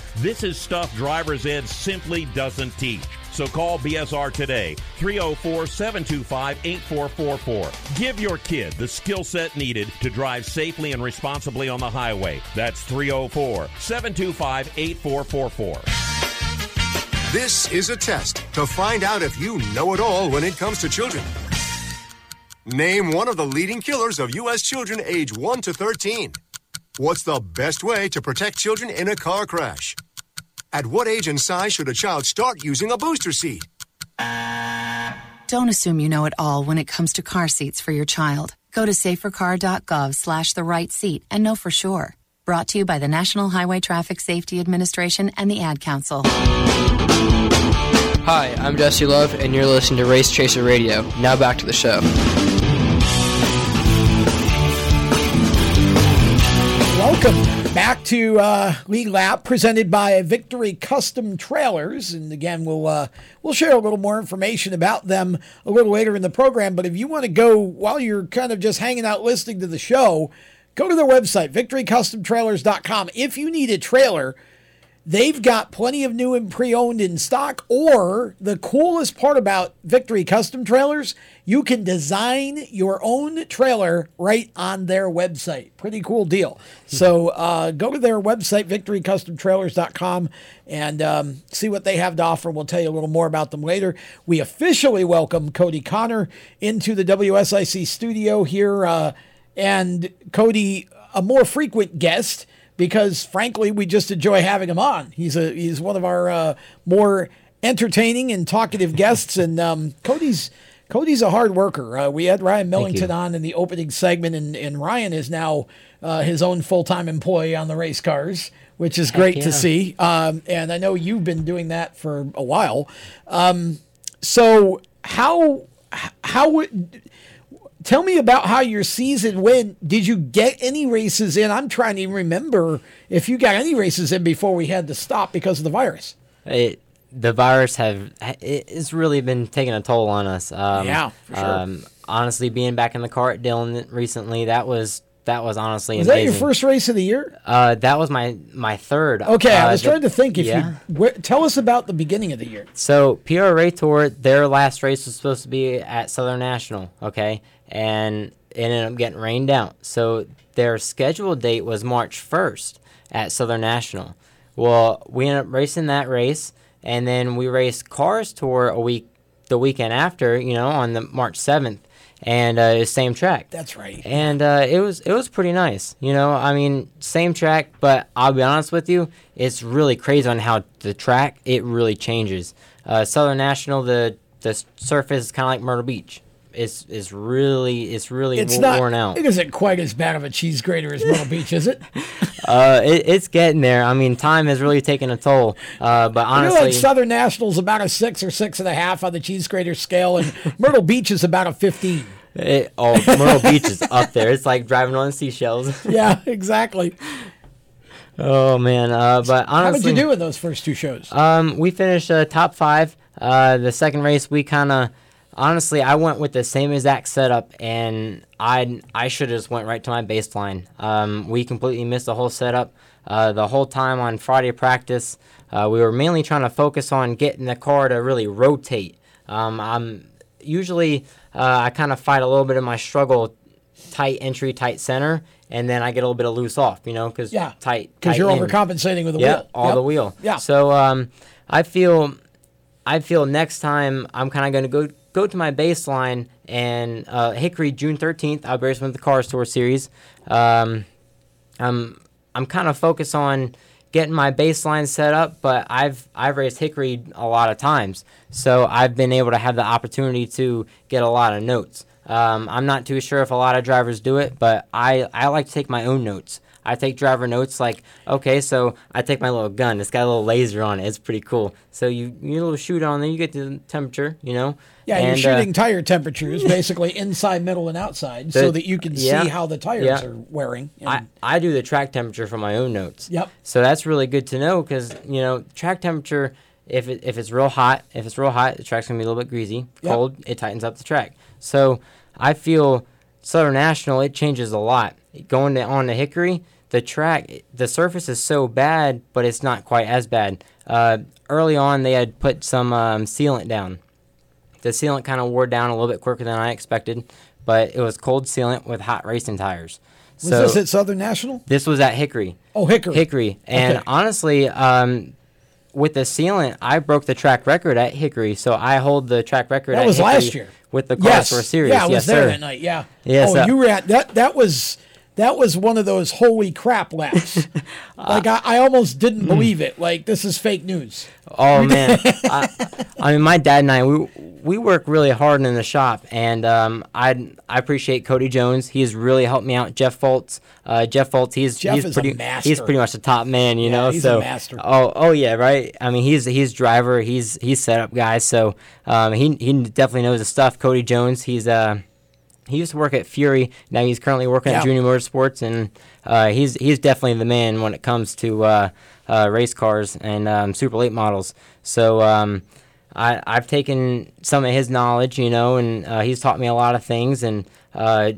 This is stuff driver's ed simply doesn't teach. So call BSR today, 304 725 8444. Give your kid the skill set needed to drive safely and responsibly on the highway. That's 304 725 8444. This is a test to find out if you know it all when it comes to children. Name one of the leading killers of U.S. children age 1 to 13. What's the best way to protect children in a car crash? At what age and size should a child start using a booster seat? Don't assume you know it all when it comes to car seats for your child. Go to safercar.gov slash the right seat and know for sure. Brought to you by the National Highway Traffic Safety Administration and the Ad Council. Hi, I'm Jesse Love, and you're listening to Race Chaser Radio. Now back to the show. Welcome back to uh, Lead Lap, presented by Victory Custom Trailers, and again, we'll uh, we'll share a little more information about them a little later in the program. But if you want to go while you're kind of just hanging out listening to the show, go to their website, VictoryCustomTrailers.com. If you need a trailer They've got plenty of new and pre owned in stock. Or the coolest part about Victory Custom Trailers, you can design your own trailer right on their website. Pretty cool deal. So uh, go to their website, victorycustomtrailers.com, and um, see what they have to offer. We'll tell you a little more about them later. We officially welcome Kodie Conner into the WSIC studio here. Uh, and Kodie, a more frequent guest because frankly, we just enjoy having him on. He's a he's one of our uh, more entertaining and talkative guests, and um, Kodie's. Kodie's a hard worker. Uh, we had Ryan Millington on in the opening segment, and, and Ryan is now uh, his own full time employee on the race cars, which is great yeah. to see. Um, and I know you've been doing that for a while. Um, so how how tell me about how your season went. Did you get any races in? I'm trying to remember if you got any races in before we had to stop because of the virus. It, the virus have it's really been taking a toll on us. Um, yeah, for sure. Um, honestly, being back in the car at Dillon recently, that was that was honestly was amazing. that your first race of the year? Uh, that was my my third. Okay, uh, I was the, trying to think if yeah. you tell us about the beginning of the year. So PRA Tour, their last race was supposed to be at Southern National. Okay, and it ended up getting rained out. So their scheduled date was March 1st at Southern National. Well, we ended up racing that race, and then we raced Cars Tour a week, the weekend after, you know, on the March 7th, and uh, same track. That's right. And uh, it was it was pretty nice, you know. I mean, same track, but I'll be honest with you, it's really crazy on how the track it really changes. Uh, Southern National, the the surface is kind of like Myrtle Beach it's it's really it's really it's w- not, worn out. It isn't quite as bad of a cheese grater as Myrtle Beach, is it? uh, it, it's getting there. I mean, time has really taken a toll. Uh, but honestly, you know, like Southern National's about a six or six and a half on the cheese grater scale, and Myrtle Beach is about a fifteen. It, oh, Myrtle Beach is up there. It's like driving on seashells. yeah, exactly. Oh man, uh, but honestly, how did you do in those first two shows? Um, we finished uh, top five. Uh, the second race, we kind of honestly, I went with the same exact setup, and I I should have just went right to my baseline. Um, we completely missed the whole setup. Uh, the whole time on Friday practice, uh, we were mainly trying to focus on getting the car to really rotate. Um, I'm usually uh, I kind of fight a little bit of my struggle, tight entry, tight center, and then I get a little bit of loose off, you know, because yeah, tight. Because you're in. overcompensating with the yeah, wheel. all yep. the wheel. Yeah. So um, I feel I feel next time I'm kind of going to go go to my baseline and uh, Hickory June 13th. I'll be racing with the Cars Tour Series. Um, I'm I'm kind of focused on getting my baseline set up, but I've I've raced Hickory a lot of times, so I've been able to have the opportunity to get a lot of notes. Um, I'm not too sure if a lot of drivers do it, but I, I like to take my own notes. I take driver notes like, okay, so I take my little gun. It's got a little laser on it. It's pretty cool. So you you little shoot on there, you get the temperature, you know. Yeah, and, you're shooting uh, tire temperatures basically inside, middle, and outside, the, so that you can yeah, see how the tires yeah. are wearing. I, I do the track temperature for my own notes. Yep. So that's really good to know because you know track temperature. If it, if it's real hot, if it's real hot, the track's gonna be a little bit greasy. Cold, yep. it tightens up the track. So I feel Southern National it changes a lot. Going to, on the Hickory, the track, the surface is so bad, but it's not quite as bad. Uh, early on, they had put some um, sealant down. The sealant kind of wore down a little bit quicker than I expected, but it was cold sealant with hot racing tires. Was so this at Southern National? This was at Hickory. Oh, Hickory. Hickory. And okay. honestly, um, with the sealant, I broke the track record at Hickory, so I hold the track record. At That was Hickory last year with the yes. Series. Yeah, I was yes, there sir. that night. Yeah. Yes. Oh, uh, you were at that. That was that was one of those holy crap laps. like I, I, almost didn't believe it. Like this is fake news. Oh man, I, I, mean, my dad and I we we work really hard in the shop, and um, I I appreciate Cody Jones. He has really helped me out. Jeff Fultz, uh, Jeff Fultz, he's Jeff he's pretty he's pretty much the top man, you yeah, know. He's so a master. oh oh yeah, right. I mean, he's he's driver, he's he's setup guy, so um, he he definitely knows the stuff. Cody Jones, he's uh he used to work at Fury. Now he's currently working yeah. at Junior Motorsports, and uh, he's he's definitely the man when it comes to uh, uh, race cars and um, super late models. So um, I I've taken some of his knowledge, you know, and uh, he's taught me a lot of things. And uh,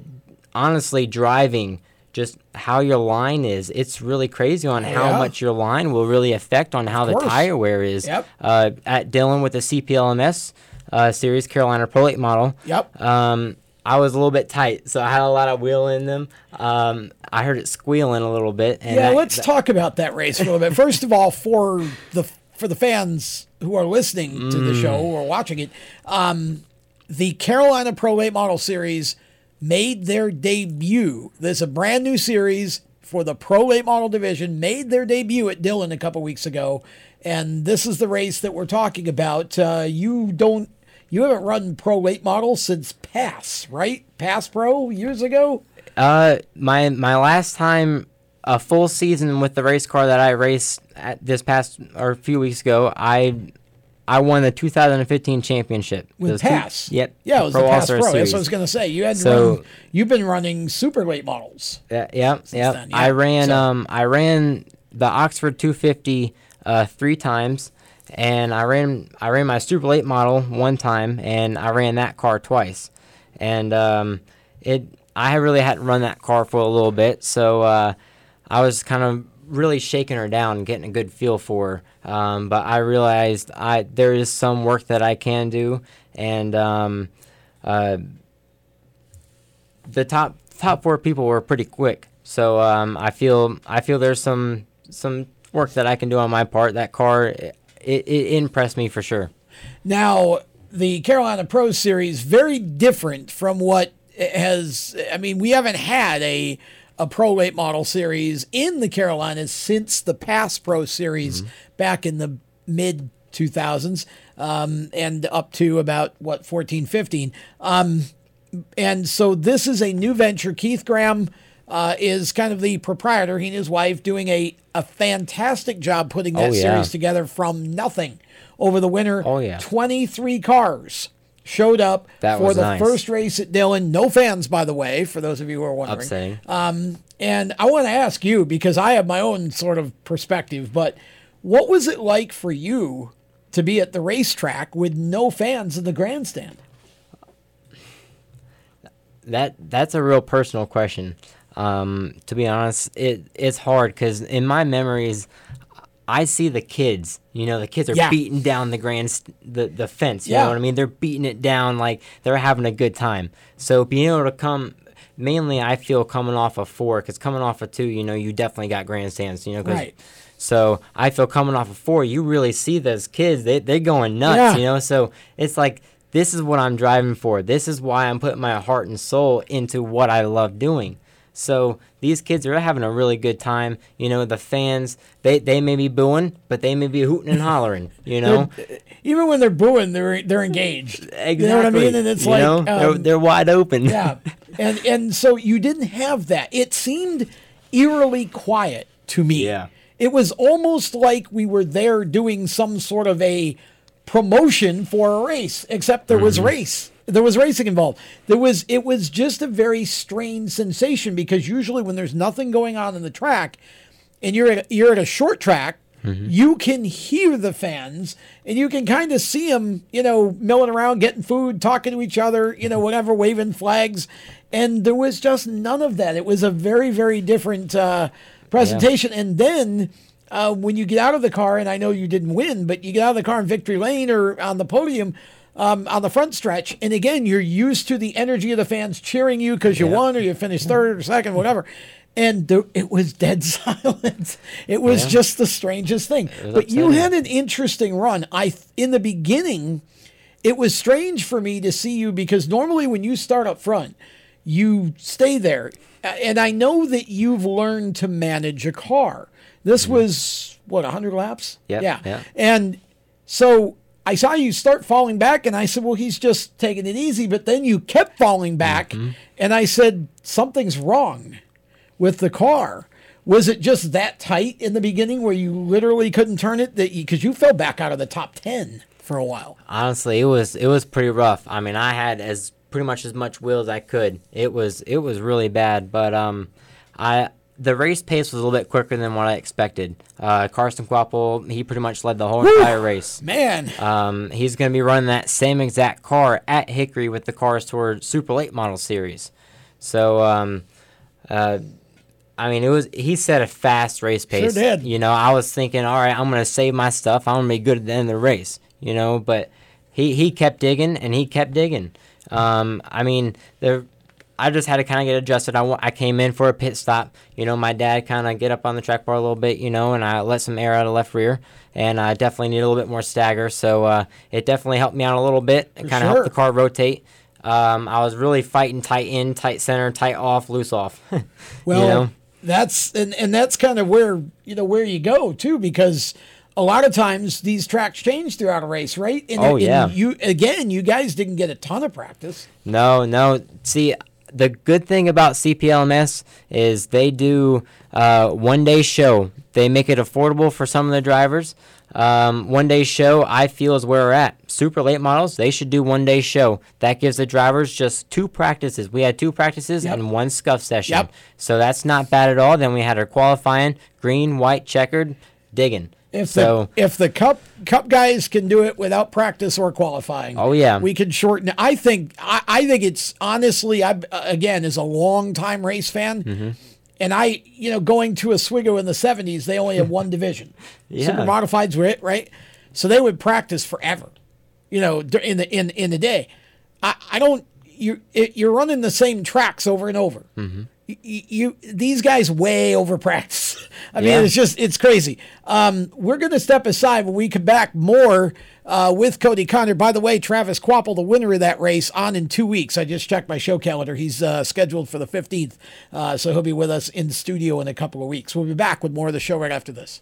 honestly, driving just how your line is. It's really crazy on how yeah. much your line will really affect on how the tire wear is. Yep. Uh, at Dillon with the CPLMS uh, series Carolina Pro Late model. Yep. Um, I was a little bit tight, so I had a lot of wheel in them. Um, I heard it squealing a little bit. yeah, that, let's that, talk about that race for a little bit. First of all, for the for the fans who are listening to the show Mm. or watching it, um, the Carolina Pro Late Model Series made their debut. This is a brand new series for the Pro Late Model division. Made their debut at Dillon a couple weeks ago, and this is the race that we're talking about. Uh, you don't you haven't run pro late model since Pass, right? Pass Pro years ago. Uh, my my last time a full season with the race car that I raced at this past or a few weeks ago, I I won the 2015 championship with Pass. Two, yep. Yeah, it was Pro the Pass All-Star Pro. That's what I was going to say. You had So- run, you've been running super late models. Yeah, yeah, yeah. then, yeah. I ran So- um I ran the Oxford 250 uh, three times, and I ran I ran my super late model one time, and I ran that car twice, and um it I really hadn't run that car for a little bit, so uh, I was kind of really shaking her down getting a good feel for her. Um, but I realized I there is some work that I can do, and um, uh, the top top four people were pretty quick. So um, I feel I feel there's some some work that I can do on my part. That car it, it, impressed me for sure. Now, the Carolina Pro Series very different from what has. I mean, we haven't had a a pro late model series in the Carolinas since the past Pro Series back in the mid 2000s um, and up to about what 14, 15. Um, and so this is a new venture. Keith Graham uh, is kind of the proprietor. He and his wife doing a, a fantastic job putting that Oh, yeah. series together from nothing over the winter. Oh, yeah. 23 cars showed up That for the nice. first race at Dillon. No fans, by the way, for those of you who are wondering. Upsetting. Um, and I want to ask you because I have my own sort of perspective, but what was it like for you to be at the racetrack with no fans in the grandstand? That that's a real personal question. Um, to be honest, it it's hard because in my memories, I see the kids. You know, the kids are Yeah. beating down the grand st- the the fence. You Yeah. know what I mean? They're beating it down like they're having a good time. So being able to come. Mainly, I feel coming off of four, because coming off of two, you know, you definitely got grandstands, you know, 'cause- Right. So I feel coming off of four, you really see those kids, they, they're going nuts, Yeah. you know? So it's like, this is what I'm driving for. This is why I'm putting my heart and soul into what I love doing. So these kids are having a really good time. You know, the fans they they may be booing, but they may be hooting and hollering. You know, even when they're booing, they're they're engaged. Exactly. You know what I mean? And it's You like know? um, they're, they're wide open. yeah, and and so you didn't have that. It seemed eerily quiet to me. Yeah. It was almost like we were there doing some sort of a promotion for a race, except there was Mhm. race. There was racing involved. There was it was just a very strange sensation because usually when there's nothing going on in the track and you're at, you're at a short track, you can hear the fans and you can kind of see them, you know, milling around, getting food, talking to each other, you know, whatever, waving flags. And there was just none of that. It was a very, very different uh, presentation. And then uh, when you get out of the car, and I know you didn't win, but you get out of the car in victory lane or on the podium. Um, on the front stretch, and again, you're used to the energy of the fans cheering you because you Yeah. won or you finished third or second, whatever. And there, it was dead silence. It was Yeah. just the strangest thing. But you had an interesting run. I in the beginning, it was strange for me to see you because normally when you start up front, you stay there. And I know that you've learned to manage a car. This was what 100 laps. Mm-hmm. Yep, Yeah. yeah. And so I saw you start falling back, and I said, "Well, he's just taking it easy." But then you kept falling back, Mm-hmm. and I said, "Something's wrong with the car." Was it just that tight in the beginning where you literally couldn't turn it? That because you, fell back out of the top ten for a while. Honestly, it was it was pretty rough. I mean, I had as pretty much as much will as I could. It was it was really bad, but um, I the race pace was a little bit quicker than what I expected. Uh, Carson Kvapil, he pretty much led the whole Whew! entire race. Man, Um, he's going to be running that same exact car at Hickory with the Cars Toward Super Late Model Series. So, um, uh, I mean, it was he set a fast race pace. Sure did. You know, I was thinking, all right, I'm going to save my stuff. I'm going to be good at the end of the race. You know, but he he kept digging and he kept digging. Um, I mean, the I just had to kind of get adjusted. I, I came in for a pit stop. You know, my dad kind of get up on the track bar a little bit, you know, and I let some air out of left rear. And I definitely need a little bit more stagger. So uh, it definitely helped me out a little bit. It kind of sure. helped the car rotate. Um, I was really fighting tight in, tight center, tight off, loose off. Well, you know? that's and, and that's kind of where you know where you go too, because a lot of times these tracks change throughout a race, right? And, Oh, and yeah. You again, you guys didn't get a ton of practice. No, no. See, the good thing about CPLMS is they do uh, one day show. They make it affordable for some of the drivers. Um, one day show, I feel, is where we're at. Super late models, they should do one day show. That gives the drivers just two practices. We had two practices Yep. and one scuff session. Yep. So that's not bad at all. Then we had our qualifying, green, white, checkered, digging. If so the if the cup cup guys can do it without practice or qualifying, Oh, yeah. we can shorten it. I think I, I think it's honestly, I again as a long time race fan, Mm-hmm. and I you know going to Oswego in the seventies, they only had one division. Yeah. Super modifieds were it, right? So they would practice forever, you know, in the in in the day. I I don't you you're running the same tracks over and over. Mm-hmm. You, you these guys way over practice. I mean, Yeah. it's just it's crazy. Um, we're going to step aside when we come back more uh, with Kodie Conner. By the way, Travis Kvapil, the winner of that race, on in two weeks. I just checked my show calendar. He's uh, scheduled for the fifteenth, uh, so he'll be with us in studio in a couple of weeks. We'll be back with more of the show right after this.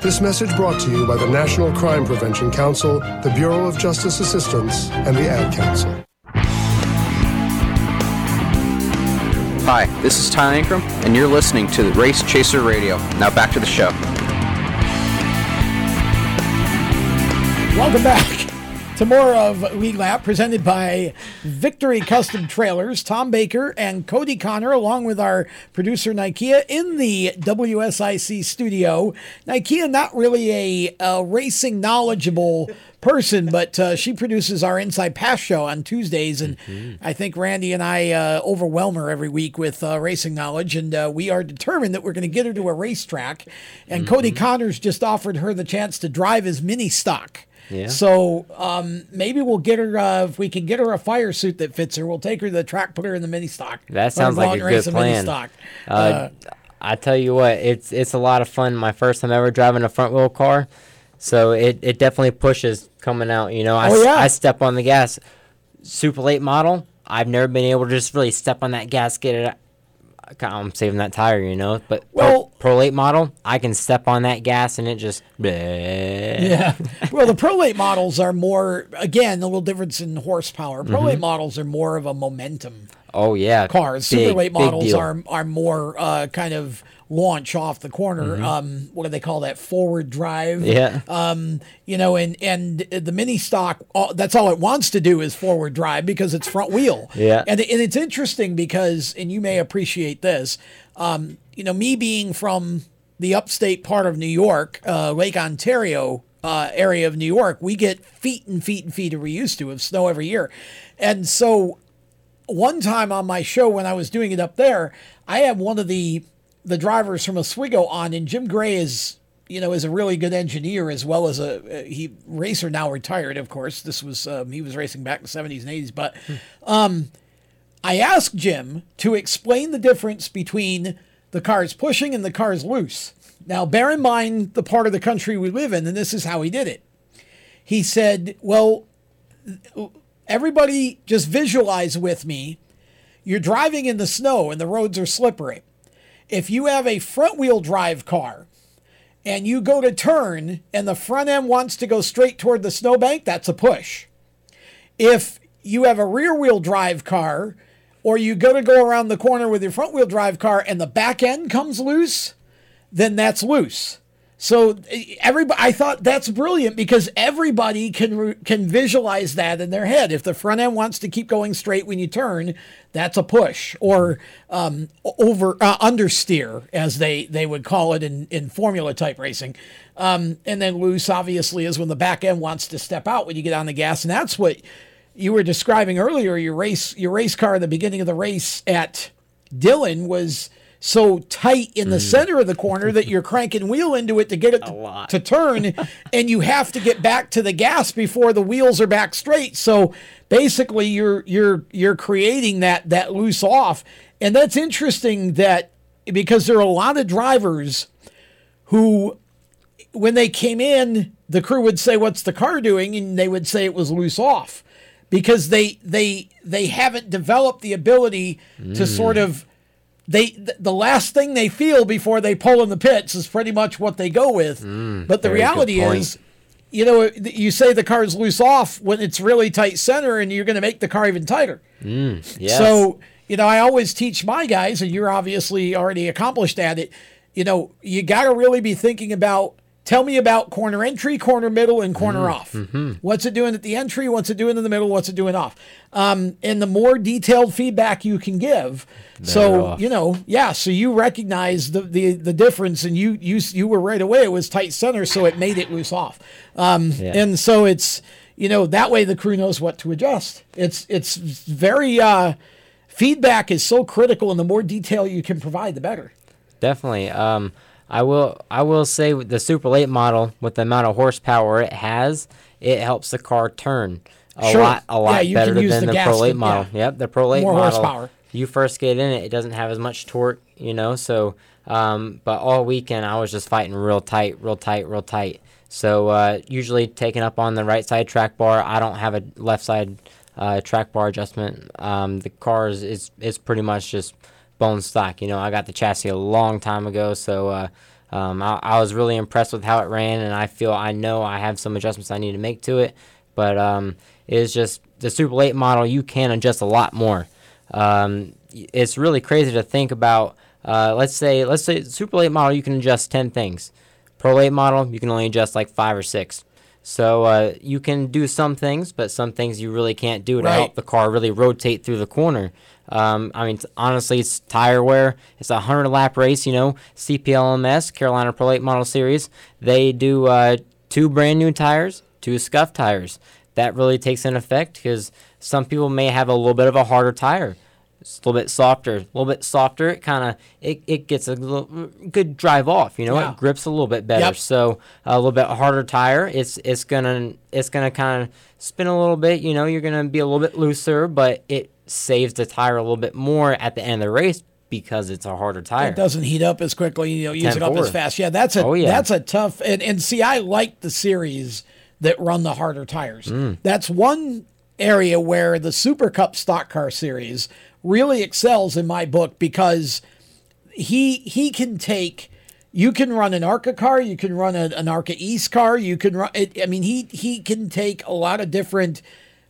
This message brought to you by the National Crime Prevention Council, the Bureau of Justice Assistance, and the Ad Council. Hi, this is Ty Ankrum, and you're listening to the Race Chaser Radio. Now back to the show. Welcome back to more of Lead Lap presented by Victory Custom Trailers. Tom Baker and Kodie Conner, along with our producer Nikea, in the WSIC studio. Nikea, not really a, a racing knowledgeable person, but uh, she produces our Inside Pass show on Tuesdays, and mm-hmm. I think Randy and I uh, overwhelm her every week with uh, racing knowledge, and uh, we are determined that we're going to get her to a racetrack. And mm-hmm. Kodie Conner's just offered her the chance to drive his mini stock. Yeah. So um, maybe we'll get her uh, if we can get her a fire suit that fits her. We'll take her to the track, put her in the mini stock. That sounds like a good plan. Uh, uh, I tell you what, it's it's a lot of fun. My first time ever driving a front wheel car, so it, it definitely pushes coming out. You know, I, oh, yeah. I step on the gas. Super late model. I've never been able to just really step on that gas, get it I'm saving that tire, you know. But well, Pro, Pro model, I can step on that gas and it just. Bleh. Yeah. well, the prolate models are more again a little difference in horsepower. Prolate mm-hmm. models are more of a momentum. Oh yeah, cars. Big, Super Late models are are more uh, kind of launch off the corner. Mm-hmm. Um, what do they call that? Forward drive. Yeah. Um, you know, and and the mini stock, all, that's all it wants to do is forward drive because it's front wheel. Yeah. And and it's interesting because, and you may appreciate this. Um, you know, me being from the upstate part of New York, uh, Lake Ontario uh, area of New York, we get feet and feet and feet, are we used to, of snow every year. And so one time on my show when I was doing it up there, I had one of the the drivers from Oswego on, and Jim Gray is you know is a really good engineer as well as a, he racer now retired. Of course, this was um, he was racing back in the seventies and eighties, but um, I asked Jim to explain the difference between the cars pushing and the cars loose. Now, bear in mind the part of the country we live in, and this is how he did it. He said, "Well." Everybody just visualize with me. You're driving in the snow and the roads are slippery. If you have a front wheel drive car and you go to turn and the front end wants to go straight toward the snowbank, that's a push. If you have a rear wheel drive car or you go to go around the corner with your front wheel drive car and the back end comes loose, then that's loose. So everybody, I thought that's brilliant because everybody can can visualize that in their head. If the front end wants to keep going straight when you turn, that's a push or um, over uh, understeer, as they they would call it in in formula type racing. Um, and then loose, obviously, is when the back end wants to step out when you get on the gas, and that's what you were describing earlier. Your race your race car at the beginning of the race at Dillon was so tight in the mm. center of the corner that you're cranking wheel into it to get it to, to turn, and you have to get back to the gas before the wheels are back straight. So basically, you're you're you're creating that that loose off, and that's interesting that because there are a lot of drivers who, when they came in, the crew would say, "What's the car doing?" and they would say it was loose off because they they they haven't developed the ability mm. to sort of they the last thing they feel before they pull in the pits is pretty much what they go with. Mm, but the reality is, you know, you say the car's loose off when it's really tight center, and you're going to make the car even tighter. Mm, yes. So you know, I always teach my guys, and you're obviously already accomplished at it. You know, you got to really be thinking about Tell me about corner entry, corner middle, and corner mm, off. Mm-hmm. What's it doing at the entry? What's it doing in the middle? What's it doing off? Um, and the more detailed feedback you can give, Better so off. you know, yeah. So you recognize the, the the difference, and you you you were right away. It was tight center, so it made it loose off. Um, yeah. And so it's you know that way the crew knows what to adjust. It's it's very uh, feedback is so critical, and the more detail you can provide, the better. Definitely. Um, I will I will say the Super Late model with the amount of horsepower it has, it helps the car turn a sure. lot a lot yeah, better than the, the Pro Late model. Yeah. Yep, the Pro Late More model. Horsepower. You first get in it, it doesn't have as much torque, you know. So, um, but all weekend I was just fighting real tight, real tight, real tight. So uh, usually taking up on the right side track bar. I don't have a left side uh, track bar adjustment. Um, the car is, is is pretty much just bone stock. You know, I got the chassis a long time ago, so uh, um, I, I, was really impressed with how it ran, and I feel I know I have some adjustments I need to make to it. But um, it's just the Super Late model. You can adjust a lot more. Um, it's really crazy to think about. Uh, let's say let's say Super Late model you can adjust ten things. Pro Late model you can only adjust like five or six. So uh, you can do some things, but some things you really can't do to right. help the car really rotate through the corner. Um, I mean, honestly, it's tire wear. It's a 100 lap race, you know. CPLMS, Carolina Pro Late Model Series, they do uh, two brand new tires, two scuff tires. That really takes an effect because some people may have a little bit of a harder tire. It's a little bit softer, a little bit softer. It kind of it, it gets a little good drive off. You know, yeah. it grips a little bit better. Yep. So a little bit harder tire. It's it's gonna it's gonna kind of spin a little bit. You know, you're gonna be a little bit looser, but it saves the tire a little bit more at the end of the race because it's a harder tire. It doesn't heat up as quickly, you know, use it up as fast. Yeah, that's a oh, yeah. that's a tough and, and see I like the series that run the harder tires. Mm. That's one area where the Super Cup stock car series really excels in my book because he he can take you can run an ARCA car, you can run a, an ARCA East car, you can run it, I mean he he can take a lot of different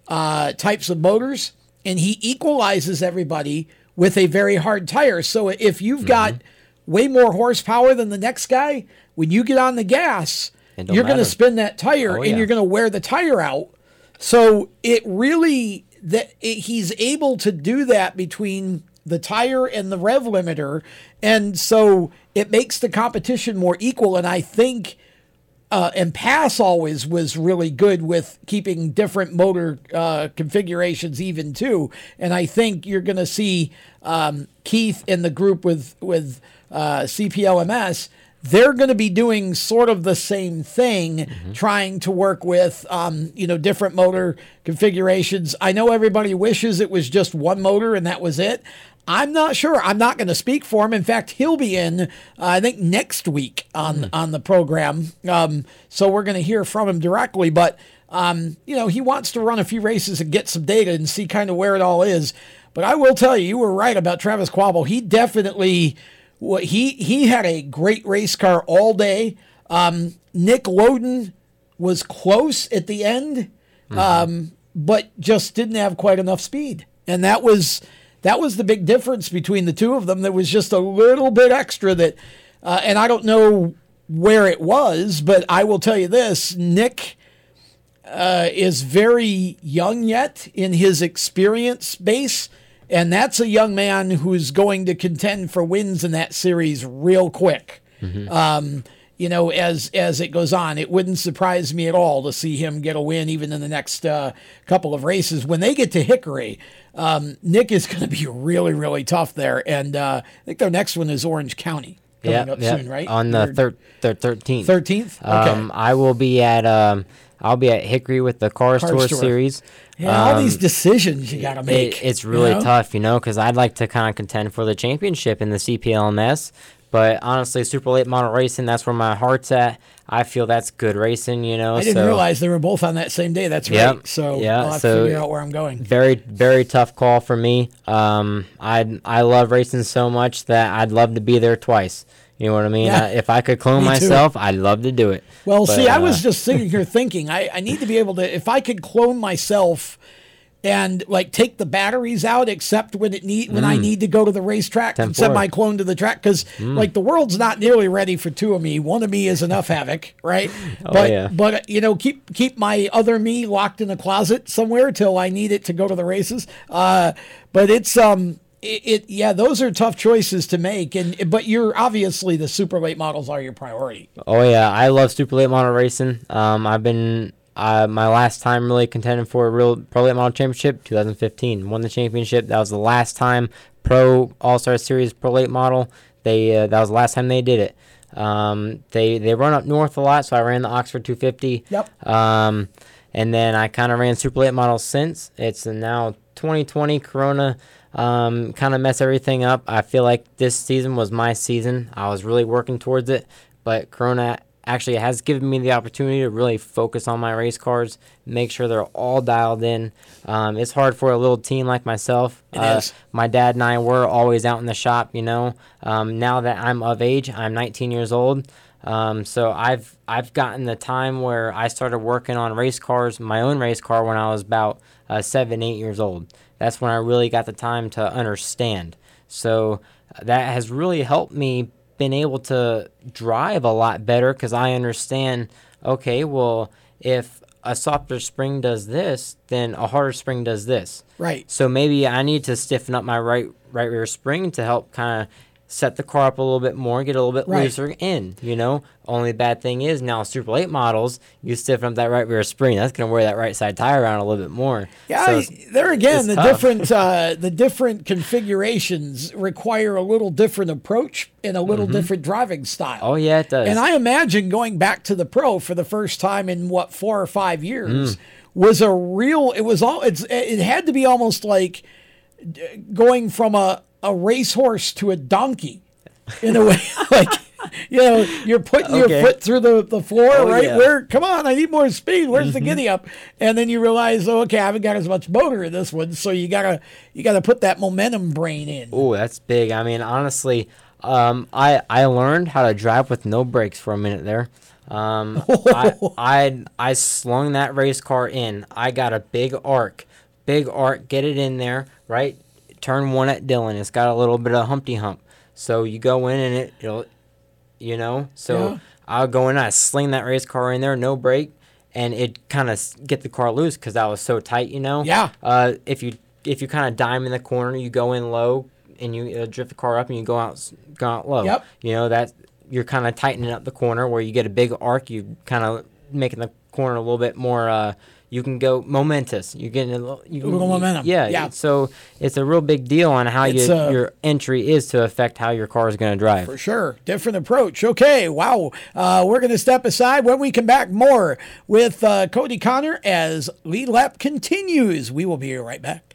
uh, types of motors and he equalizes everybody with a very hard tire. So if you've got mm-hmm. way more horsepower than the next guy, when you get on the gas, you're going to spin that tire oh, and yeah. you're going to wear the tire out. So it really that it, he's able to do that between the tire and the rev limiter, and so it makes the competition more equal. And I think uh, and Pass always was really good with keeping different motor uh, configurations even too. And I think you're going to see um, Keith in the group with with uh, CPLMS. They're going to be doing sort of the same thing, mm-hmm. trying to work with um, you know different motor configurations. I know everybody wishes it was just one motor and that was it. I'm not sure. I'm not going to speak for him. In fact, he'll be in, uh, I think, next week on mm. on the program. Um, so we're going to hear from him directly. But um, you know, he wants to run a few races and get some data and see kind of where it all is. But I will tell you, you were right about Travis Kvapil. He definitely, he he had a great race car all day. Um, Nick Loden was close at the end, mm-hmm. um, but just didn't have quite enough speed, and that was that was the big difference between the two of them. There was just a little bit extra that, uh, and I don't know where it was, but I will tell you this Nick uh, is very young yet in his experience base. And that's a young man who's going to contend for wins in that series real quick. Mm-hmm. Um, you know, as as it goes on. It wouldn't surprise me at all to see him get a win even in the next uh, couple of races. When they get to Hickory, um, Nick is going to be really really tough there, and uh, I think their next one is Orange County coming yeah, up yeah. soon, right? On the thir- thir- 13th. 13th? Okay. Um, I will be at um, I'll be at Hickory with the Car, Car Store, Store. Series. Yeah, all Um, these decisions you got to make. it- it's really you know? tough, you know, because I'd like to kind of contend for the championship in the CPLMS. But honestly, super late model racing, that's where my heart's at. I feel that's good racing, you know. I didn't so realize they were both on that same day. That's Yep, right. So yeah, I'll have so to figure out where I'm going. Very, very tough call for me. Um, I I love racing so much that I'd love to be there twice. You know what I mean? Yeah. Uh, if I could clone Me too. myself, I'd love to do it. Well, But, see, I uh, was just sitting here thinking, I, I need to be able to, if I could clone myself and like take the batteries out, except when it need when I Mm. need to go to the racetrack and 10-4. send my clone to the track, because Mm. like the world's not nearly ready for two of me. One of me is enough havoc, right? Oh, but yeah. but you know, keep keep my other me locked in a closet somewhere till I need it to go to the races. Uh, but it's um. It, it yeah, those are tough choices to make, and but you're obviously the super late models are your priority. Oh yeah, I love super late model racing. Um, I've been uh, my last time really contending for a real pro late model championship, 2015. Won the championship. That was the last time pro All Star Series pro late model. They uh, that was the last time they did it. Um, they they run up north a lot, so I ran the Oxford 250. Yep. Um, and then I kind of ran super late models since. It's now 2020 Corona. Um, kind of mess everything up. I feel like this season was my season. I was really working towards it, but Corona actually has given me the opportunity to really focus on my race cars, make sure they're all dialed in. Um, it's hard for a little team like myself. Uh. My dad and I were always out in the shop, you know. Um, now that I'm of age, I'm 19 years old. Um, so I've I've gotten the time where I started working on race cars, my own race car, when I was about uh, seven, eight years old. That's when I really got the time to understand. So uh, that has really helped me been able to drive a lot better because I understand. Okay, well, if a softer spring does this, then a harder spring does this. Right. So maybe I need to stiffen up my right right rear spring to help kind of set the car up a little bit more, get a little bit Right. looser in. You know, only bad thing is now super late models, you stiffen up that right rear spring. That's gonna wear that right side tire around a little bit more. Yeah, So I- there again, the tough. different uh, the different configurations require a little different approach and a little Mhm. different driving style. Oh yeah, it does. And I imagine going back to the pro for the first time in what four or five years Mm. was a real. It was all. It's it had to be almost like going from a a racehorse to a donkey, in a way. like you know, you're putting Okay. your foot through the the floor, Oh, right? yeah. Where? Come on, I need more speed. Where's the Mhm. giddy up? And then you realize, oh, okay, I haven't got as much motor in this one, so you gotta you gotta put that momentum brain in. Oh, that's big. I mean, honestly, um, I I learned how to drive with no brakes for a minute there. Um, I, I I slung that race car in. I got a big arc, big arc. Get it in there, right? Turn one at Dillon. It's got a little bit of Humpty Hump. So you go in and it, it'll, you know. So Yeah. I'll go in. I sling that race car in there, no brake, and it kind of get the car loose because I was so tight, you know. Yeah. Uh, if you if you kind of dime in the corner, you go in low and you uh, drift the car up and you go out go out low. Yep. You know that you're kind of tightening up the corner where you get a big arc. You kind of making the corner a little bit more. Uh, you can go momentous. You're getting a little, you A little momentum. Yeah. Yeah. So it's a real big deal on how you, uh, your entry is to affect how your car is going to drive. For sure. Different approach. Okay. Wow. Uh, we're going to step aside when we come back more with uh, Kodie Conner as Lead Lap continues. We will be right back.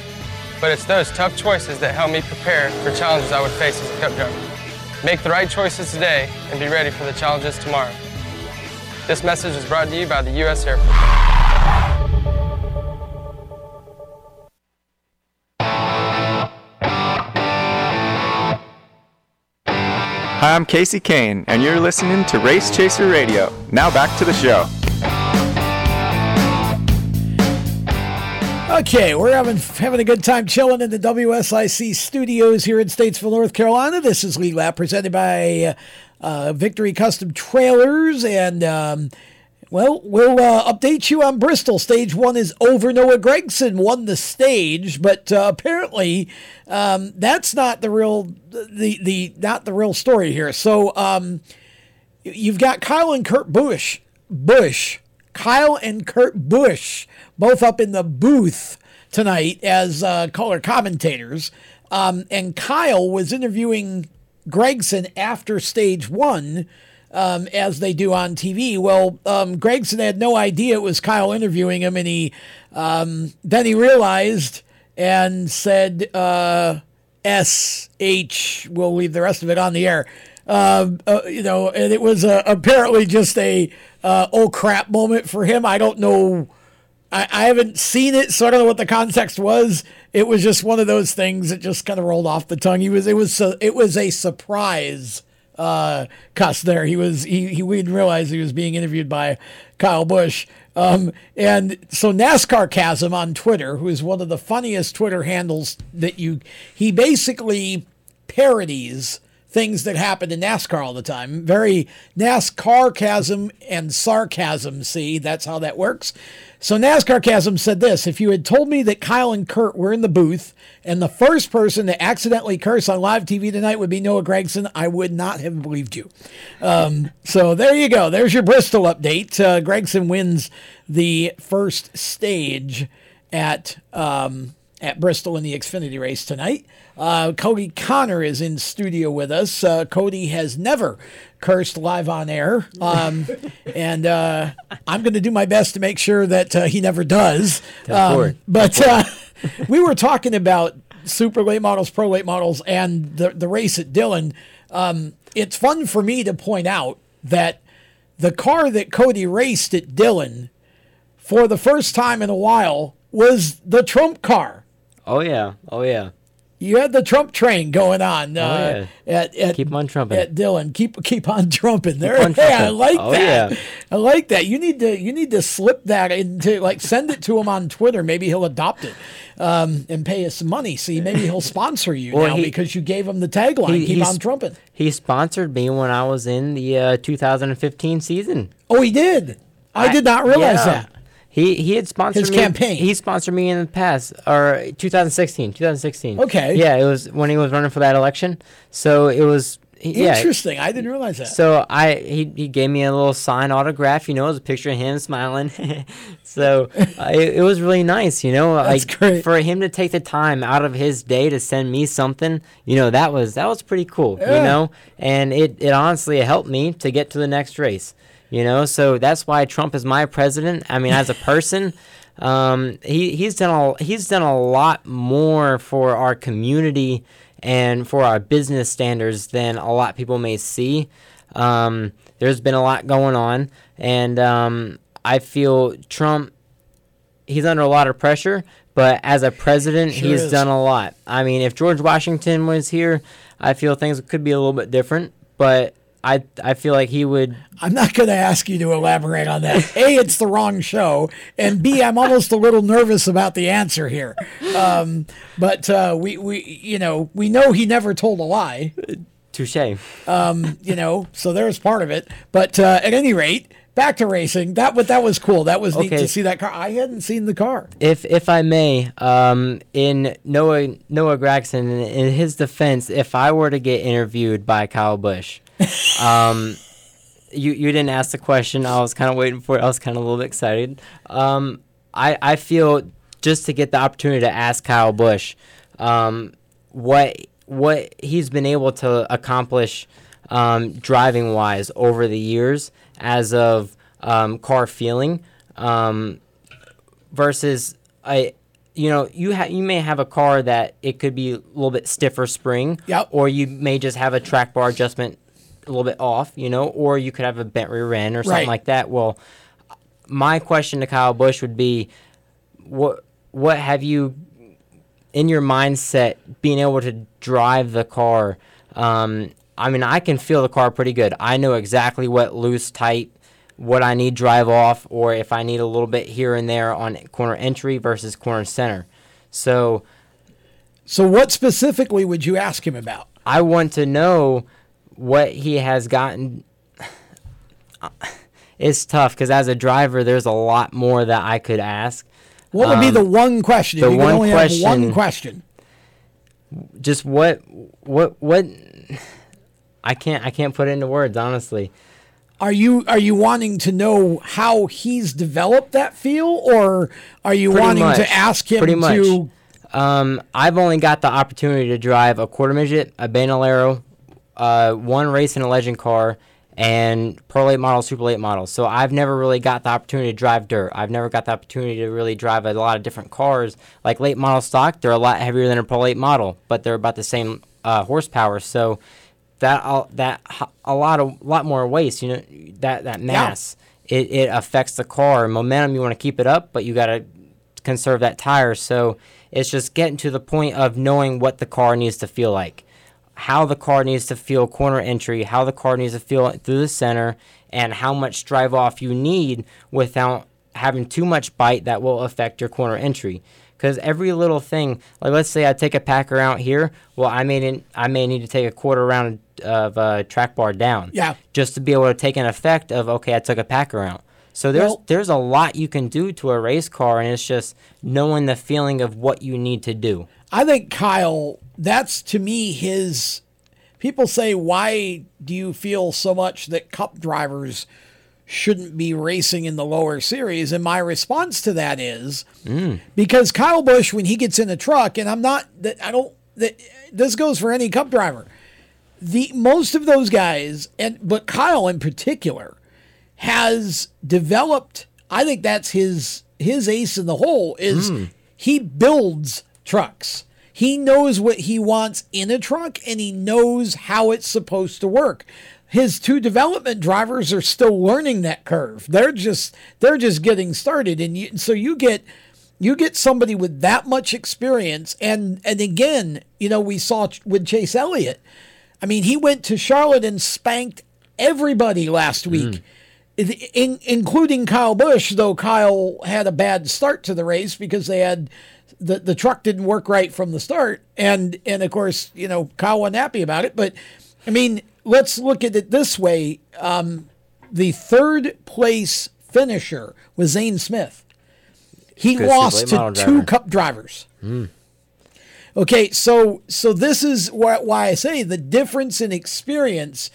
But it's those tough choices that help me prepare for challenges I would face as a cup driver. Make the right choices today and be ready for the challenges tomorrow. This message is brought to you by the U.S. Air Force. Hi, I'm Kasey Kahne, and you're listening to Race Chaser Radio. Now back to the show. Okay, we're having having a good time chilling in the WSIC studios here in Statesville, North Carolina. This is Lead Lap presented by uh, Victory Custom Trailers, and um, well, we'll uh, update you on Bristol. Stage one is over. Noah Gragson won the stage, but uh, apparently um, that's not the real the the not the real story here. So um, you've got Kyle and Kurt Bush Busch Kyle and Kurt Busch both up in the booth tonight as uh, color commentators. Um, and Kyle was interviewing Gragson after stage one, um, as they do on TV. Well, um, Gragson had no idea it was Kyle interviewing him, and he um, then he realized and said, uh, "S H." We'll leave the rest of it on the air. Uh, uh, you know, and it was uh, apparently just a uh, oh crap moment for him. I don't know. I, I haven't seen it, so I don't know what the context was. It was just one of those things that just kind of rolled off the tongue. He was it was a, it was a surprise uh, cuss there. He was he he we didn't realize he was being interviewed by Kyle Busch. Um, and so NASCARcasm on Twitter, who is one of the funniest Twitter handles that you, he basically parodies things that happen in NASCAR all the time. Very NASCARcasm and sarcasm. See, that's how that works. So NASCARcasm said this: If you had told me that Kyle and Kurt were in the booth and the first person to accidentally curse on live TV tonight would be Noah Gragson, I would not have believed you. Um, so there you go. There's your Bristol update. Uh, Gragson wins the first stage at um, at Bristol in the Xfinity race tonight. Uh, Kodie Conner is in studio with us. Uh, Kodie has never cursed live on air, um, and uh, I'm going to do my best to make sure that uh, he never does. Um, but uh, we were talking about super late models, pro late models, and the the race at Dillon. Um, it's fun for me to point out that the car that Kodie raced at Dillon for the first time in a while was the Trump car Oh yeah, oh yeah. You had the Trump train going on. Uh, oh, yeah. at, at, keep on trumping. At Dillon, keep keep on trumping. There, on hey, I trumping. like Oh, that. yeah. I like that. You need to you need to slip that into like send it to him on Twitter. Maybe he'll adopt it um, and pay us some money. See, maybe he'll sponsor you Well, now he- because you gave him the tagline. He- keep on trumping. He sponsored me when I was in the uh, 2015 season. Oh, he did. I, did not realize yeah. that. He he had sponsored His me. campaign. He sponsored me in the past, or 2016, 2016. Okay. Yeah, it was when he was running for that election. So it was. he- Yeah. Interesting. I didn't realize that. So I he, he gave me a little signed autograph. You know, it was a picture of him smiling. so uh, it, it was really nice. You know, That's like great. for him to take the time out of his day to send me something. You know, that was that was pretty cool. Yeah. You know, and it it honestly helped me to get to the next race. You know, so that's why Trump is my president. I mean, as a person. Um, he, he's done a, he's done a lot more for our community and for our business standards than a lot of people may see. Um, there's been a lot going on, and um, I feel Trump. He's under a lot of pressure, but as a president, Sure he's is. done a lot. I mean, if George Washington was here, I feel things could be a little bit different. But I I feel like he would. I'm not going to ask you to elaborate on that. A, it's the wrong show, and B, I'm almost a little nervous about the answer here. Um, but uh, we we you know we know he never told a lie. Touche. Um, you know, so there's part of it. But uh, at any rate, back to racing. That what that was cool. That was neat to see that car. I hadn't seen the car. If if I may, um, in Noah Noah Gragson, in, in his defense, if I were to get interviewed by Kyle Busch, um, you you didn't ask the question. I was kind of waiting for it. I was kind of a little bit excited. Um, I I feel just to get the opportunity to ask Kyle Busch, um, what what he's been able to accomplish um, driving wise over the years as of um, car feeling. Um, versus I you know you ha- you may have a car that it could be a little bit stiffer spring Yep. or you may just have a track bar adjustment a little bit off you know or you could have a bent rear end or something Right. like that well my question to Kyle Busch would be what what have you in your mindset being able to drive the car um, I mean I can feel the car pretty good I know exactly what loose tight what I need drive off or if I need a little bit here and there on corner entry versus corner center. So So what specifically would you ask him about? I want to know what he has gotten. It's tough because as a driver, there's a lot more that I could ask. What would be Um, the one question? If the one have one question- question. Just what, what, what? I can't, I can't put it into words, honestly. Are you are you wanting to know how he's developed that feel, or are you Pretty wanting much. to ask him Pretty much. to? Um, I've only got the opportunity to drive a quarter midget, a Bandolero, uh, one race in a legend car, and Pro Late model, Super Late model. So I've never really got the opportunity to drive dirt. I've never got the opportunity to really drive a lot of different cars. Like late model stock, they're a lot heavier than a Pro Late model, but they're about the same uh, horsepower. So that uh, that a lot of lot more waste. You know that that mass it, it affects the car momentum. You want to keep it up, but you got to conserve that tire. So it's just getting to the point of knowing what the car needs to feel like, how the car needs to feel corner entry, how the car needs to feel through the center, and how much drive off you need without having too much bite that will affect your corner entry. Because every little thing, like let's say I take a packer out here, well I may need, I may need to take a quarter round of uh, track bar down, Yeah. just to be able to take an effect of okay I took a packer out. So there's Well- there's a lot you can do to a race car, and it's just knowing the feeling of what you need to do. I think Kyle. That's to me his. People say, why do you feel so much that Cup drivers shouldn't be racing in the lower series? And my response to that is mm. because Kyle Busch, when he gets in a truck, and I'm not that I don't that this goes for any Cup driver. The most of those guys, and but Kyle in particular, has developed. I think that's his his ace in the hole is mm. he builds trucks. He knows what he wants in a truck and he knows how it's supposed to work. His two development drivers are still learning that curve. They're just they're just getting started and you, so you get you get somebody with that much experience, and and again, you know, we saw with Chase Elliott. I mean, he went to Charlotte and spanked everybody last week. Mm. In, including Kyle Busch, though Kyle had a bad start to the race because they had the, the truck didn't work right from the start, and and of course you know Kyle wasn't happy about it. But I mean, let's look at it this way: um, the third place finisher was Zane Smith. He lost to two driver. Cup drivers. Mm. Okay, so so this is why, why I say the difference in experience,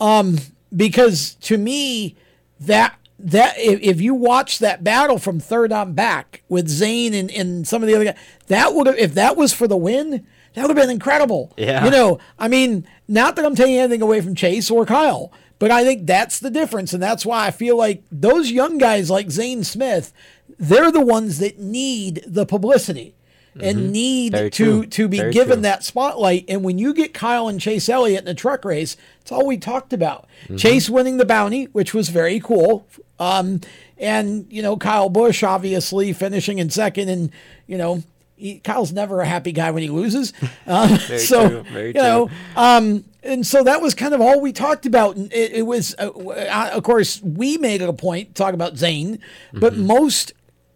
um, because to me that that if, if you watch that battle from third on back with Zane and, and some of the other guys, that would have if that was for the win, that would have been incredible. Yeah. you know, I mean, not that I'm taking anything away from Chase or Kyle, but I think that's the difference, and that's why I feel like those young guys like Zane Smith, they're the ones that need the publicity and need Very to true. to be Very given true. that spotlight. And when you get Kyle and Chase Elliott in a truck race, it's all we talked about. Mm-hmm. Chase winning the bounty, which was very cool. Um, and you know Kyle Busch obviously finishing in second, and you know he, Kyle's never a happy guy when he loses. Um, Very so true, you know, um, and so that was kind of all we talked about. And it, it was, uh, uh, of course, we made it a point to talk about Zane, but Mm-hmm. most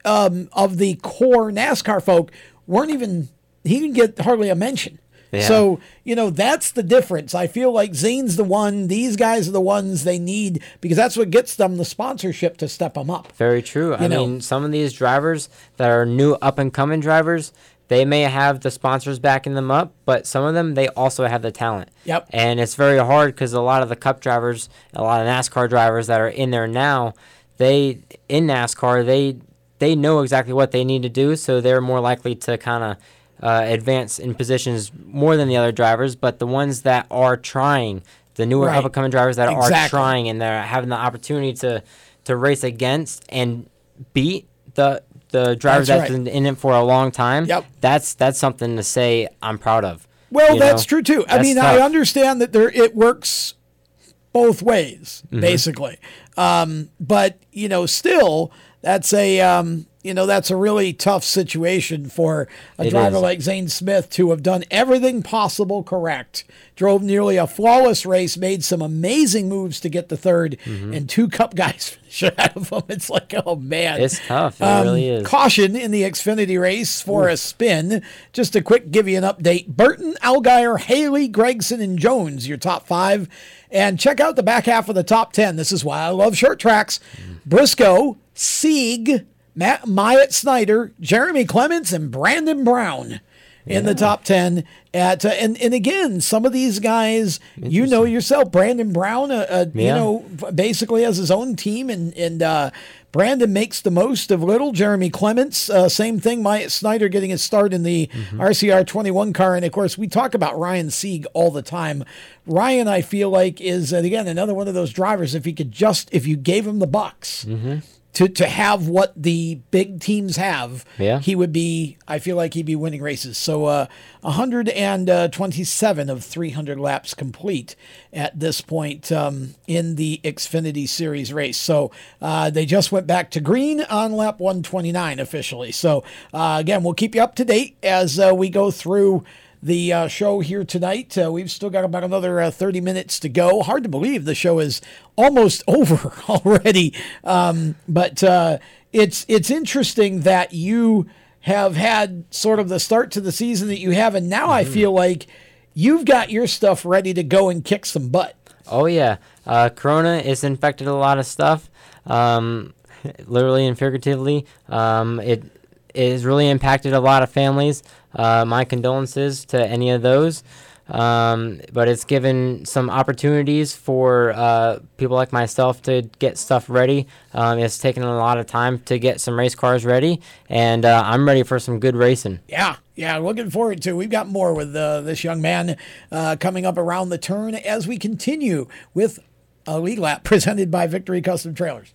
um, of the core NASCAR folk weren't even. He didn't get hardly a mention. Yeah. So you know that's the difference. I feel like Zane's the one. These guys are the ones they need because that's what gets them the sponsorship to step them up. Very true. I know. mean, some of these drivers that are new up and coming drivers, they may have the sponsors backing them up, but some of them they also have the talent. Yep. And it's very hard because a lot of the Cup drivers, a lot of NASCAR drivers that are in there now, they in NASCAR they they know exactly what they need to do, so they're more likely to kind of uh, advance in positions more than the other drivers. But the ones that are trying, the newer Right. up and coming drivers that are trying and they're having the opportunity to to race against and beat the the driver That's that's right. been in it for a long time. Yep. That's that's something to say I'm proud of. Well, that's know? true too. I That's mean, I understand that there it works both ways, Mhm. basically. Um, but you know, still, that's a um, you know that's a really tough situation for a It driver is. like Zane Smith to have done everything possible correct. Drove nearly a flawless race, made some amazing moves to get the 3rd Mhm. and two Cup guys finish ahead of him. It's like, oh man, It's tough. It um, really is. Caution in the Xfinity race for a spin. Just a quick give you an update. Burton, Allgaier, Haley, Gragson, and Jones, your top five. And check out the back half of the top 10. This is why I love short tracks. Briscoe, Sieg, Matt Myatt Snider, Jeremy Clements, and Brandon Brown in the top 10 at uh, and and again some of these guys you know yourself Brandon Brown uh, uh, you know basically has his own team and and uh, Brandon makes the most of little. Jeremy Clements uh, same thing Myatt Snider getting his start in the RCR 21 car and of course we talk about Ryan Sieg all the time. Ryan I feel like is uh, again another one of those drivers if he could just if you gave him the bucks Mm-hmm. To to have what the big teams have, Yeah. he would be. I feel like he'd be winning races. So, uh, 127 of 300 laps complete at this point um, in the Xfinity Series race. So uh, they just went back to green on lap 129 officially. So uh, again, we'll keep you up to date as uh, we go through the uh, show here tonight. Uh, we've still got about another uh, 30 minutes to go. Hard to believe the show is almost over already. Um, but uh, it's it's interesting that you have had sort of the start to the season that you have, and now I feel like you've got your stuff ready to go and kick some butt. Oh yeah, uh, Corona has infected a lot of stuff, um, literally and figuratively. Um, it it has really impacted a lot of families. Uh, my condolences to any of those. Um, but it's given some opportunities for uh, people like myself to get stuff ready. Um, it's taken a lot of time to get some race cars ready, and uh, I'm ready for some good racing. Yeah, yeah, looking forward to. We've got more with uh, this young man uh, coming up around the turn as we continue with a lead lap presented by Victory Custom Trailers.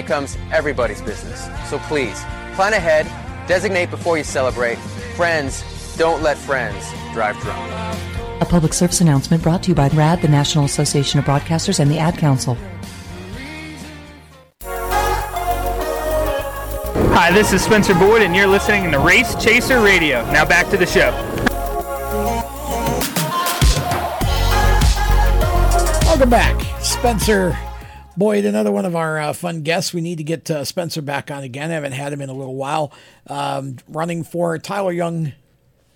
becomes everybody's business. So please, plan ahead, designate before you celebrate. Friends, don't let friends drive drunk. A public service announcement brought to you by RAD, the National Association of Broadcasters, and the Ad Council. Hi, this is Spencer Boyd, and you're listening to Race Chaser Radio. Now back to the show. Welcome back, Spencer Boyd, another one of our uh, fun guests. We need to get uh, Spencer back on again. I haven't had him in a little while. Um, running for Tyler Young,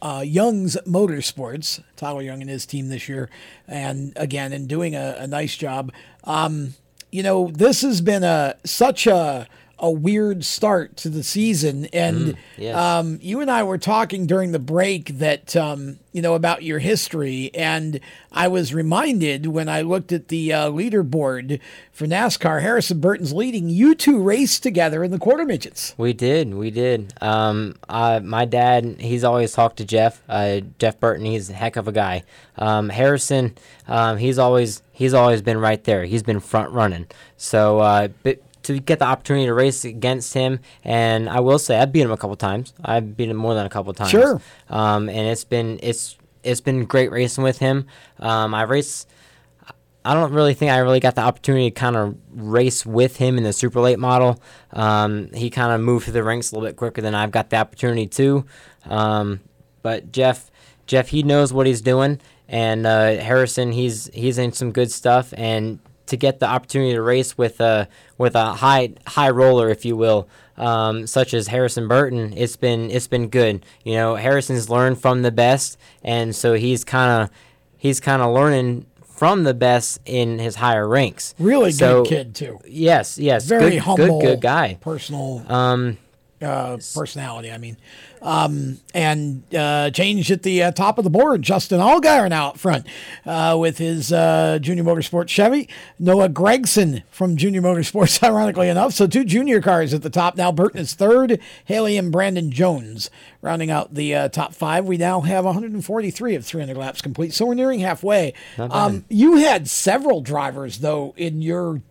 uh, Young's Motorsports, Tyler Young and his team this year, and again, and doing a, a nice job. Um, you know, this has been a such a a weird start to the season. And Mm, yes. um, you and I were talking during the break that, um, you know, about your history. And I was reminded when I looked at the uh, leaderboard for NASCAR, Harrison Burton's leading. You two raced together in the quarter midgets. We did, we did. Um, uh, my dad, he's always talked to Jeff. Uh, Jeff Burton, he's a heck of a guy. Um, Harrison, um, he's always he's always been right there. He's been front running. So, uh, to get the opportunity to race against him, and I will say I've beat him a couple times. I've beat him more than a couple times. Sure. Um, and it's been it's it's been great racing with him. Um, I race. I don't really think I really got the opportunity to kind of race with him in the super late model. Um, he kind of moved through the ranks a little bit quicker than I've got the opportunity to. Um, but Jeff, Jeff, he knows what he's doing, and uh, Harrison, he's he's in some good stuff, and to get the opportunity to race with a with a high high roller, if you will, um, such as Harrison Burton, it's been it's been good. You know, Harrison's learned from the best, and so he's kind of he's kind of learning from the best in his higher ranks. Really So- good kid, too. Yes, yes, Very good, humble, good, good guy. Personal Um, uh, personality, I mean. Um, and uh, changed at the uh, top of the board. Justin Allgaier now up front uh, with his uh, Junior Motorsports Chevy. Noah Gragson from Junior Motorsports, ironically enough. So two junior cars at the top now. Burton is third. Haley and Brandon Jones rounding out the uh, top five. We now have 143 of 300 laps complete. So we're nearing halfway. Um, you had several drivers, though, in your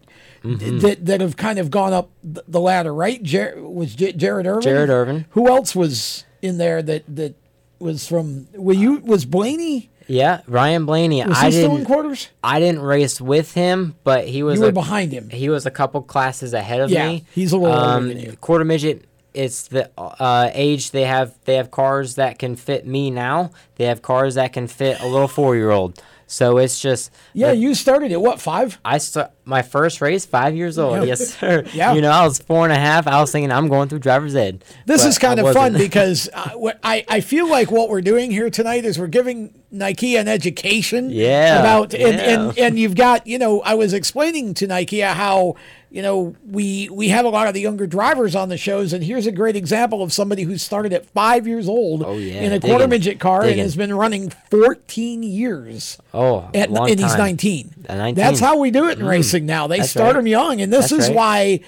Mm-hmm. that that have kind of gone up the ladder, right? Jer- was J- Jared Irvin? Jared Irvin. Who else was in there that that was from? Were you was Blaney? Yeah, Ryan Blaney. Was I he still didn't. in quarters? I didn't race with him, but he was. You were a- behind him. He was a couple classes ahead of Yeah, me. he's a little older um, than you. Quarter midget. It's the uh, age they have. They have cars that can fit me now. They have cars that can fit a little four year old. So it's just Yeah, you started at what five? I st- my first race five years old. Yeah. Yes, sir. Yeah. You know, I was four and a half. I was thinking I'm going through driver's ed. This is kind I of fun wasn't. because uh, I, I feel like what we're doing here tonight is we're giving Nike an education. Yeah, About and, and yeah. and you've got you know I was explaining to Nike how you know we we have a lot of the younger drivers on the shows and here's a great example of somebody who started at five years old Oh, yeah, in a quarter digging, midget car and has been running 14 years. Oh, At, and he's 19. 19. That's how we do it in Mm, racing now. They that's start right. them young, and this That's is right. why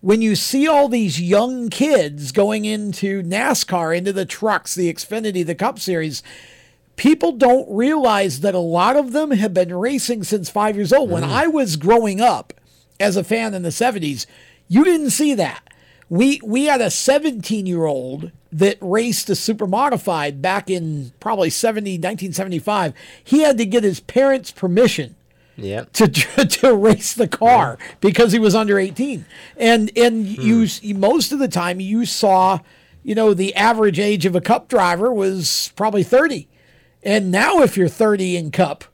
when you see all these young kids going into NASCAR, into the trucks, the Xfinity, the Cup Series, people don't realize that a lot of them have been racing since five years old. When Mm. I was growing up as a fan in the 70s, you didn't see that. We we had a 17 year old that raced a super modified back in probably 70 1975. He had to get his parents' permission Yep. to to race the car because he was under 18 and and you, you most of the time you saw you know the average age of a cup driver was probably 30 and now if you're 30 in cup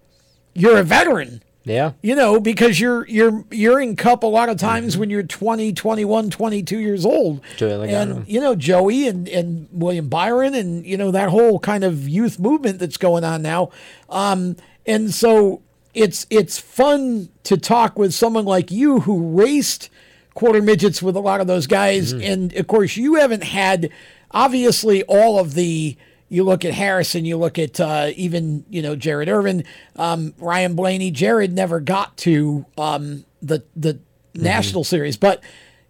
you're a veteran. Yeah. you know because you're you're you're in cup a lot of times when you're 20 21 22 years old. Joey and you know joey and and william byron and you know that whole kind of youth movement that's going on now. Um and so it's it's fun to talk with someone like you who raced quarter midgets with a lot of those guys and of course you haven't had obviously all of the you look at Harrison, you look at uh, even you know Jared Irvin, um, Ryan Blaney. Jared never got to um, the the national series, but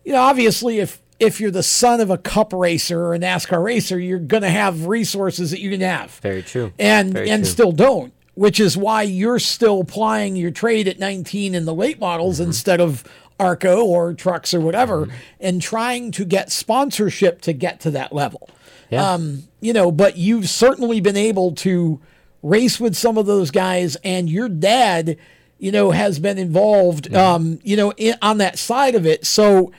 you know obviously if if you're the son of a Cup racer or a NASCAR racer, you're going to have resources that you didn't have Very true. and Very and true. still don't which is why you're still plying your trade at 19 in the late models Mm-hmm. instead of ARCA or trucks or whatever and trying to get sponsorship to get to that level Yeah. um, you know but you've certainly been able to race with some of those guys and your dad you know has been involved Mm-hmm. um, you know in, on that side of it so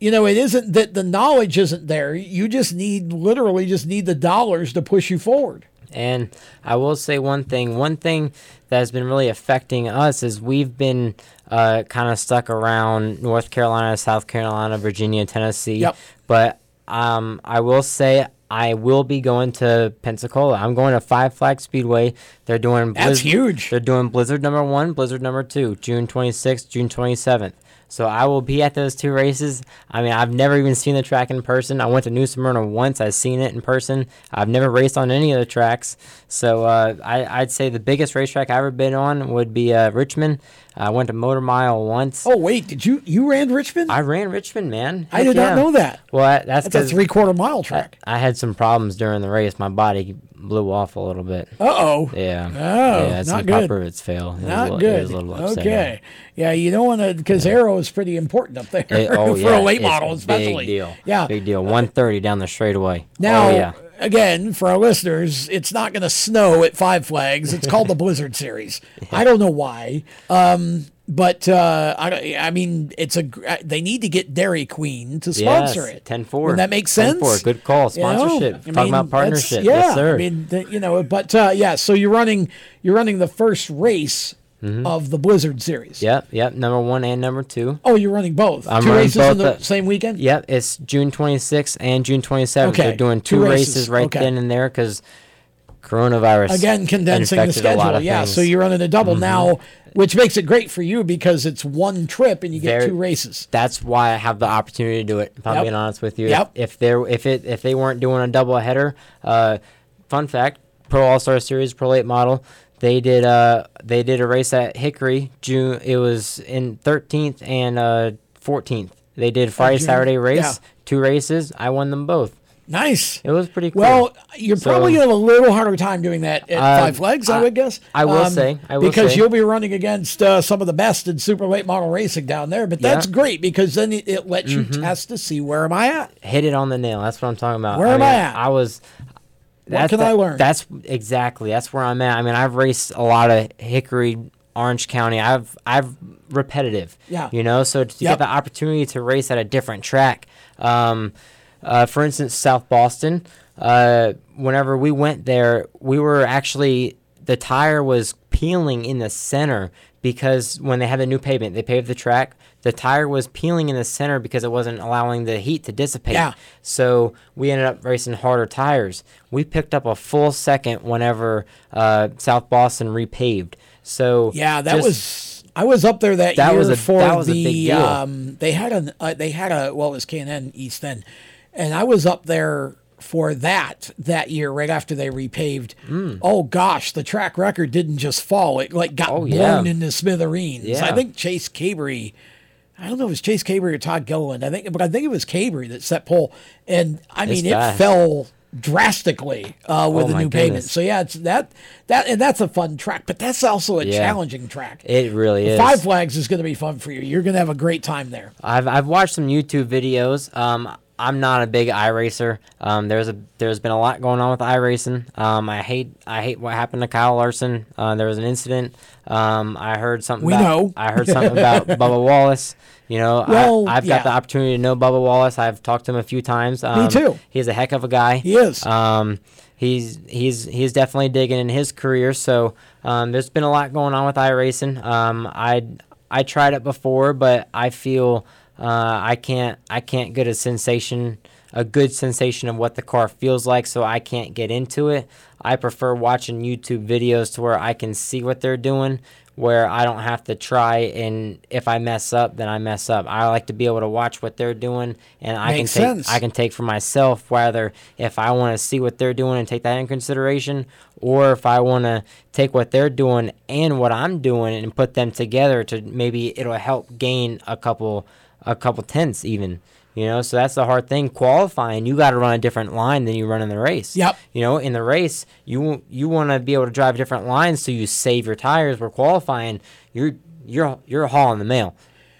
you know it isn't that the knowledge isn't there you just need literally just need the dollars to push you forward And I will say one thing. One thing that has been really affecting us is we've been uh, kind of stuck around North Carolina, South Carolina, Virginia, Tennessee. Yep. But um, I will say I will be going to Pensacola. I'm going to Five Flag Speedway. They're doing That's huge. They're doing Blizzard number one, Blizzard number two, June 26th, June 27th. So I will be at those two races. I mean, I've never even seen the track in person. I went to New Smyrna once. I've seen it in person. I've never raced on any of the tracks. So uh, I, I'd say the biggest racetrack I've ever been on would be uh, Richmond. I went to Motor Mile once. Oh wait, did you you ran Richmond? I ran Richmond, man. I Heck did not know that. Well, I- that's That's a three quarter mile track. I had some problems during the race. My body blew off a little bit. Uh oh. Yeah. Oh, yeah, some not good. rivets fail. It Not little- good. It was a little upsetting. okay. Yeah, you don't want to because Aero is pretty important up there It- oh, for yeah, a late it's model, especially. Big deal. Yeah. Big deal. 130 down the straightaway. Now, oh, yeah. Again, for our listeners, it's not going to snow at Five Flags. It's called the Blizzard Series. I don't know why. Um, but uh, I, I mean, it's a uh, they need to get Dairy Queen to sponsor Yes, it. 10-4. Wouldn't that make sense? 10-4. Good call. You know? Sponsorship. Talking mean, about partnership. Yeah, Yes, sir. I mean, the, you know, but uh, yeah. So you're running you're running the first race Mm-hmm. of the Blizzard Series. Yep, yep. Number one and number two. Oh, you're running both. I'm Two running races both in the at- same weekend. Yep, it's June 26th and June 27th. Okay, They're doing two two, races, races, right okay. then and there because coronavirus Again, condensing the infected a lot schedule. Yeah, things. so you're running a double Mhm. now, which makes it great for you because it's one trip and you get Very- two races. That's why I have the opportunity to do it. If I'm Yep. being honest with you, Yep. if there, if it, if they weren't doing a double header, uh, fun fact: Pro All Star Series Pro Late Model, they did uh they did a race at Hickory June. It was in 13th and uh 14th. They did Friday June. Saturday race, Yeah. two races. I won them both. Nice. It was pretty cool. Well, you're So- probably going to have a little harder time doing that at Uh, Five Flags, I, I- would guess. Um, I will say, I will because say. you'll be running against uh, some of the best in super late model racing down there. But that's Yeah. great because then it, it lets you Mhm. test to see where am I at. hit it on the nail. That's what I'm talking about. Where am I at? I was. What can I learn? That's exactly. That's where I'm at. I mean, I've raced a lot of Hickory, Orange County. I've I've repetitive. Yeah. You know, so to Yep. get the opportunity to race at a different track, um, uh, for instance, South Boston. Uh, whenever we went there, we were actually the tire was peeling in the center because when they had the new pavement, they paved the track. The tire was peeling in the center because it wasn't allowing the heat to dissipate. Yeah. So we ended up racing harder tires. We picked up a full second whenever uh, South Boston repaved. So Yeah, that just- was. I was up there that, That year was a- for that was a the. big deal. Um, they had a Uh, they had a. Well, it was K and N East End, and I was up there for that that year right after they repaved. Mm. Oh gosh, the track record didn't just fall; it like got Oh, blown yeah. into smithereens. Yeah. I think Chase Cabre. I don't know if it was Chase Cabre or Todd Gilliland. I think, but I think it was Cabre that set pole, and I It's mean it fell drastically uh, with Oh, the new pavement. So yeah, it's that that and that's a fun track, but that's also a Yeah. challenging track. It really is. Five Flags is going to be fun for you. You're going to have a great time there. I've I've watched some YouTube videos. Um, I'm not a big iRacer. Um, there's a there's been a lot going on with iRacing. Um, I hate I hate what happened to Kyle Larson. Uh, there was an incident. Um, I heard something. We about, know. I heard something about Bubba Wallace. You know, Well, I, I've yeah. got the opportunity to know Bubba Wallace. I've talked to him a few times. Um, too. He's a heck of a guy. He is. Um, he's he's he's definitely digging in his career. So um, there's been a lot going on with iRacing. Um, I I tried it before, but I feel uh, I can't I can't get a sensation a good sensation of what the car feels like, so I can't get into it. I prefer watching YouTube videos to where I can see what they're doing, where I don't have to try and if I mess up, then I mess up. I like to be able to watch what they're doing and I Makes can take sense. I can take for myself whether if I want to see what they're doing and take that in consideration or if I want to take what they're doing and what I'm doing and put them together to maybe it'll help gain a couple a couple tenths even. You know, so that's the hard thing. Qualifying, you got to run a different line than you run in the race. Yep. You know, in the race, you you want to be able to drive different lines so you save your tires. Where qualifying, you're you're you're hauling the mail.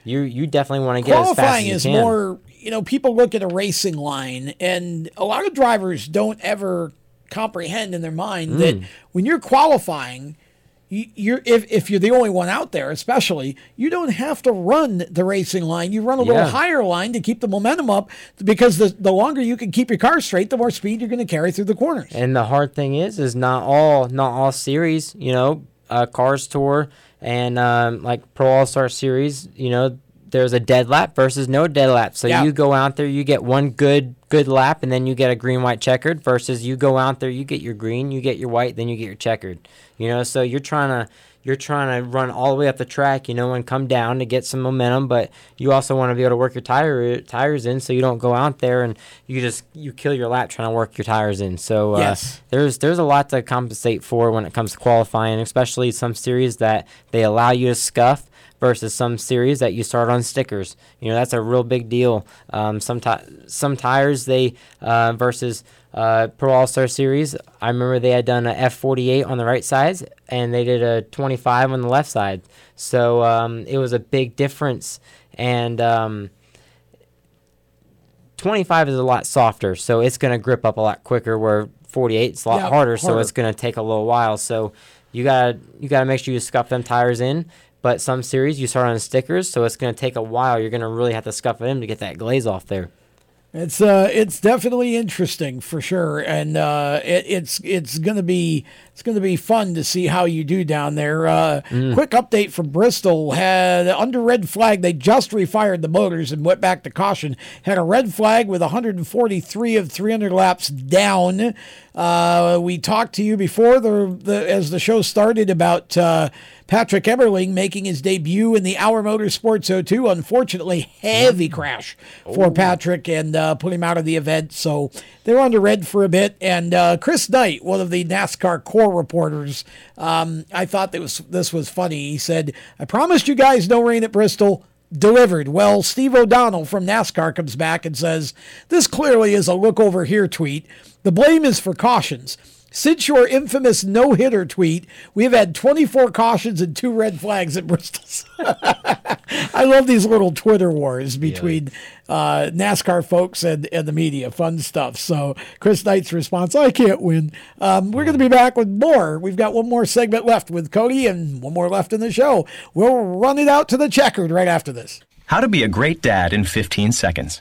You you definitely want to get as fast as Qualifying you is can. more, you know, people look at a racing line, and a lot of drivers don't ever comprehend in their mind that Mm. when you're qualifying, you're if, if you're the only one out there, especially, you don't have to run the racing line. You run a little Yeah. higher line to keep the momentum up because the, the longer you can keep your car straight, the more speed you're going to carry through the corners. And the hard thing is, is not all not all series. You know, uh, Cars Tour and um, like Pro All Star Series. You know, there's a dead lap versus no dead lap. So Yeah. you go out there, you get one good good lap, and then you get a green white checkered. Versus you go out there, you get your green, you get your white, then you get your checkered. You know, so you're trying to you're trying to run all the way up the track, you know, and come down to get some momentum, but you also want to be able to work your tire tires in, so you don't go out there and you just you kill your lap trying to work your tires in. So uh, Yes. there's there's a lot to compensate for when it comes to qualifying, especially some series that they allow you to scuff versus some series that you start on stickers. You know that's a real big deal. Um, some ti- some tires they uh, versus uh, Pro All Star Series. I remember they had done a F48 on the right side and they did a 25 on the left side. So um, it was a big difference and. Um, 25 is a lot softer, so it's going to grip up a lot quicker. Where 48 is a lot Yeah, harder, so it's going to take a little while. So you gotta you gotta make sure you scuff them tires in. But some series you start on stickers, so it's going to take a while. You're going to really have to scuff them to get that glaze off there. It's uh, it's definitely interesting for sure, and uh, it, it's it's gonna be it's gonna be fun to see how you do down there. Uh, Mm. Quick update from Bristol had under red flag. They just refired the motors and went back to caution. Had a red flag with 143 of 300 laps down. Uh, we talked to you before the, the as the show started about. Uh, Patrick Emerling making his debut in the Our Motorsports 02. Unfortunately, heavy crash for Patrick and uh, put him out of the event. So they're under red for a bit. And uh, Chris Knight, one of the NASCAR core reporters, um, I thought that was this was funny. He said, "I promised you guys no rain at Bristol." delivered. Well, Steve O'Donnell from NASCAR comes back and says, This clearly is a look over here tweet. The blame is for cautions. Since your infamous no hitter tweet, we have had 24 cautions and two red flags at Bristol. I love these little Twitter wars between uh, NASCAR folks and, and the media. Fun stuff. So, Chris Knight's response I can't win. Um, we're going to be back with more. We've got one more segment left with Kodie and one more left in the show. We'll run it out to the checkered right after this. How to be a great dad in 15 seconds.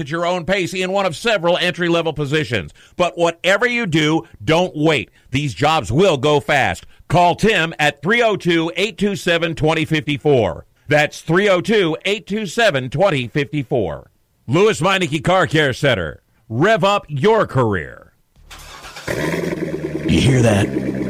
at your own pace in one of several entry level positions. But whatever you do, don't wait. These jobs will go fast. Call Tim at 302 827 2054. That's 302 827 2054. Lewes Meineke Car Care Center. Rev up your career. You hear that?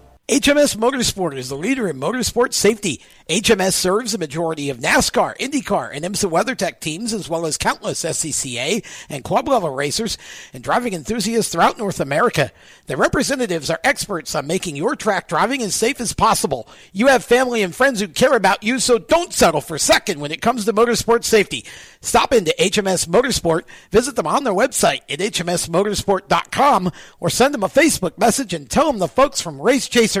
HMS Motorsport is the leader in motorsport safety. HMS serves the majority of NASCAR, IndyCar, and IMSA WeatherTech teams, as well as countless SCCA and club level racers and driving enthusiasts throughout North America. Their representatives are experts on making your track driving as safe as possible. You have family and friends who care about you, so don't settle for second when it comes to motorsport safety. Stop into HMS Motorsport, visit them on their website at hmsmotorsport.com, or send them a Facebook message and tell them the folks from Race Chaser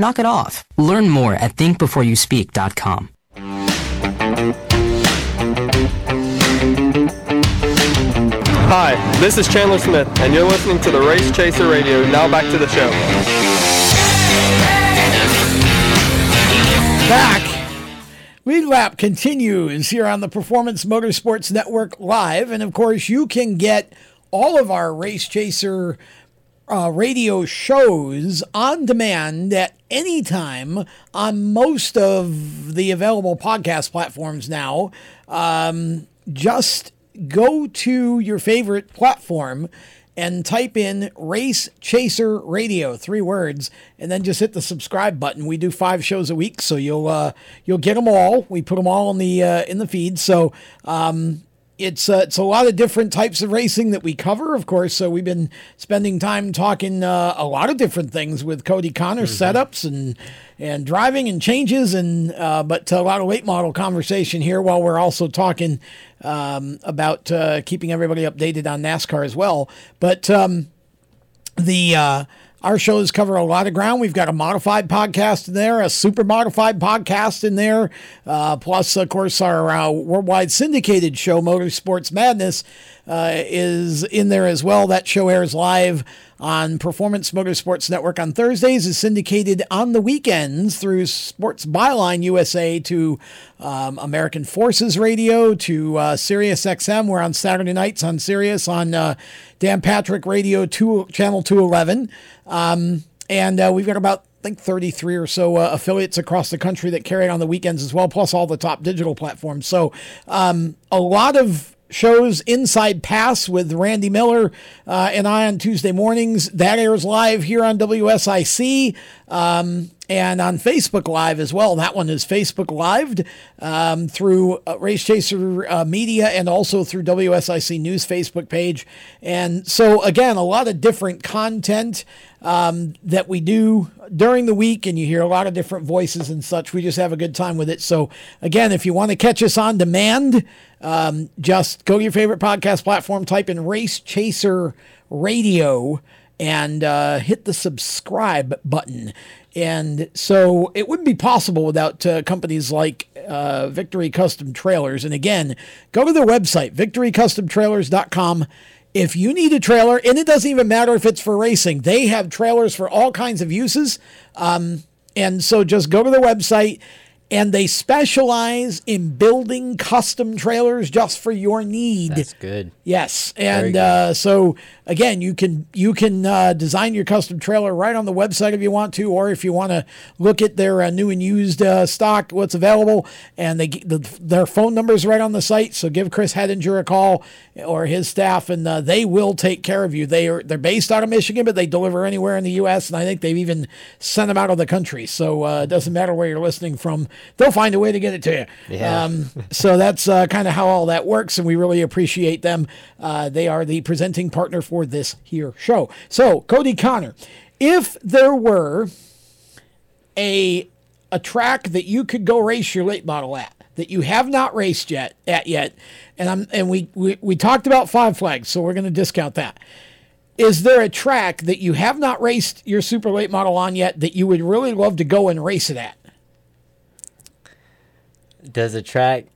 Knock it off. Learn more at thinkbeforeyouspeak.com. Hi, this is Chandler Smith, and you're listening to the Race Chaser Radio. Now back to the show. Back. Lead Lap continues here on the Performance Motorsports Network Live. And of course, you can get all of our Race Chaser uh, radio shows on demand at any time on most of the available podcast platforms now. Um, just go to your favorite platform and type in Race Chaser Radio, three words, and then just hit the subscribe button. We do five shows a week, so you'll uh, you'll get them all. We put them all in the uh, in the feed. So um, it's uh, it's a lot of different types of racing that we cover, of course. So we've been spending time talking uh, a lot of different things with Kodie Conner mm-hmm. setups and and driving and changes, and uh, but a lot of late model conversation here while we're also talking um, about uh, keeping everybody updated on NASCAR as well. But um, the uh, our shows cover a lot of ground. We've got a modified podcast in there, a super modified podcast in there, uh, plus, of course, our uh, worldwide syndicated show, Motorsports Madness, uh, is in there as well. That show airs live on Performance Motorsports Network on Thursdays, is syndicated on the weekends through Sports Byline USA to um, American Forces Radio to uh, Sirius XM. We're on Saturday nights on Sirius on uh, Dan Patrick Radio, two, Channel 211. Um, and uh, we've got about I think 33 or so uh, affiliates across the country that carry it on the weekends as well, plus all the top digital platforms. So um, a lot of shows Inside Pass with Randy Miller uh, and I on Tuesday mornings. That airs live here on WSIC. Um, and on Facebook Live as well. That one is Facebook Live um, through uh, Race Chaser uh, Media and also through WSIC News Facebook page. And so, again, a lot of different content um, that we do during the week, and you hear a lot of different voices and such. We just have a good time with it. So, again, if you want to catch us on demand, um, just go to your favorite podcast platform, type in Race Chaser Radio, and uh, hit the subscribe button. And so it wouldn't be possible without uh, companies like uh, Victory Custom Trailers. And again, go to their website, victorycustomtrailers.com. If you need a trailer, and it doesn't even matter if it's for racing, they have trailers for all kinds of uses. Um, and so just go to their website and they specialize in building custom trailers just for your need. That's good. Yes, and uh, so again, you can you can uh, design your custom trailer right on the website if you want to, or if you want to look at their uh, new and used uh, stock, what's available, and they the, their phone number is right on the site. So give Chris Hedinger a call or his staff, and uh, they will take care of you. They are they're based out of Michigan, but they deliver anywhere in the U.S. and I think they've even sent them out of the country. So uh, it doesn't matter where you're listening from they'll find a way to get it to you. Yeah. Um, so that's uh, kind of how all that works, and we really appreciate them. Uh, they are the presenting partner for this here show. So, Kodie Conner, if there were a a track that you could go race your late model at that you have not raced yet at yet, and I'm and we we, we talked about Five Flags, so we're going to discount that. Is there a track that you have not raced your super late model on yet that you would really love to go and race it at? Does a track?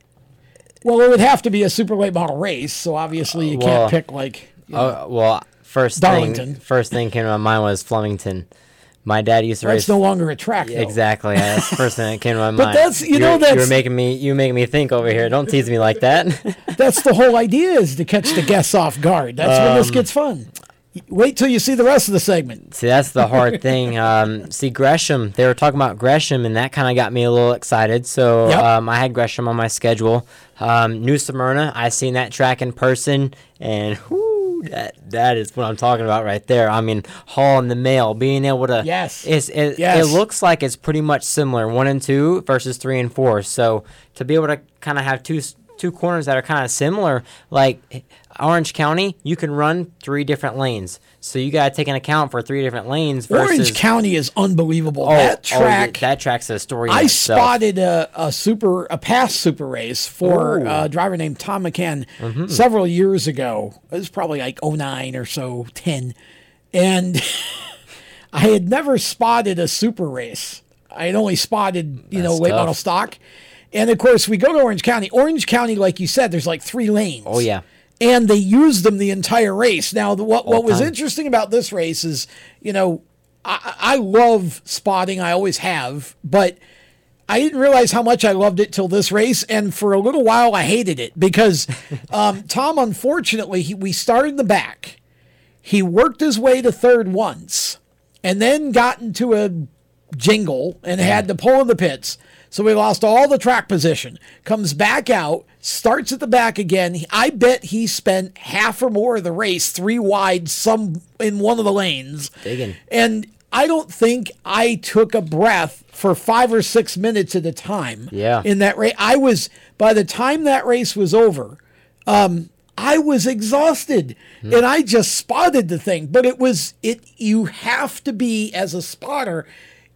Well, it would have to be a super late model race, so obviously you Well, can't pick like. you know, Oh well, first Darlington. thing first thing came to my mind was Flemington. My dad used to That's race. no longer a track, though. Exactly. That's the first thing that came to my mind. But that's- you You're- know, that's- were making me you making me think over here. Don't tease me like that. That's the whole idea is to catch the guests off guard. That's when this Um, gets fun. Wait till you see the rest of the segment. See, that's the hard thing. Um, see, Gresham, they were talking about Gresham, and that kind of got me a little excited. So Yep. um, I had Gresham on my schedule. Um, New Smyrna, I seen that track in person, and whoo, that that is what I'm talking about right there. I mean, hauling the mail, being able to. Yes. It's, it, Yes. it looks like it's pretty much similar, one and two versus three and four. So to be able to kind of have two two corners that are kind of similar, like Orange County, you can run three different lanes. So you got to take an account for three different lanes versus Orange County is unbelievable. Oh, that oh, track. that track's a story. I spotted a, a super a PASS super race for Ooh. a driver named Tom McCann Mhm. several years ago. It was probably like 09 or so, 10. And I had never spotted a super race. I had only spotted, you know, That's late tough. model stock. And of course, we go to Orange County. Orange County, like you said, there's like three lanes. Oh yeah. And they used them the entire race. Now, the, what what was interesting about this race is, you know, I, I love spotting. I always have, but I didn't realize how much I loved it till this race, and for a little while I hated it because um, Tom, unfortunately, he, we started in the back. He worked his way to third once, and then got into a jingle and had to pull in the pits. So we lost all the track position. Comes back out, starts at the back again. I bet he spent half or more of the race three wide, some in one of the lanes. Digging. And I don't think I took a breath for five or six minutes at a time. Yeah. In that race, I was by the time that race was over, um, I was exhausted, and I just spotted the thing. But it was it. You have to be as a spotter.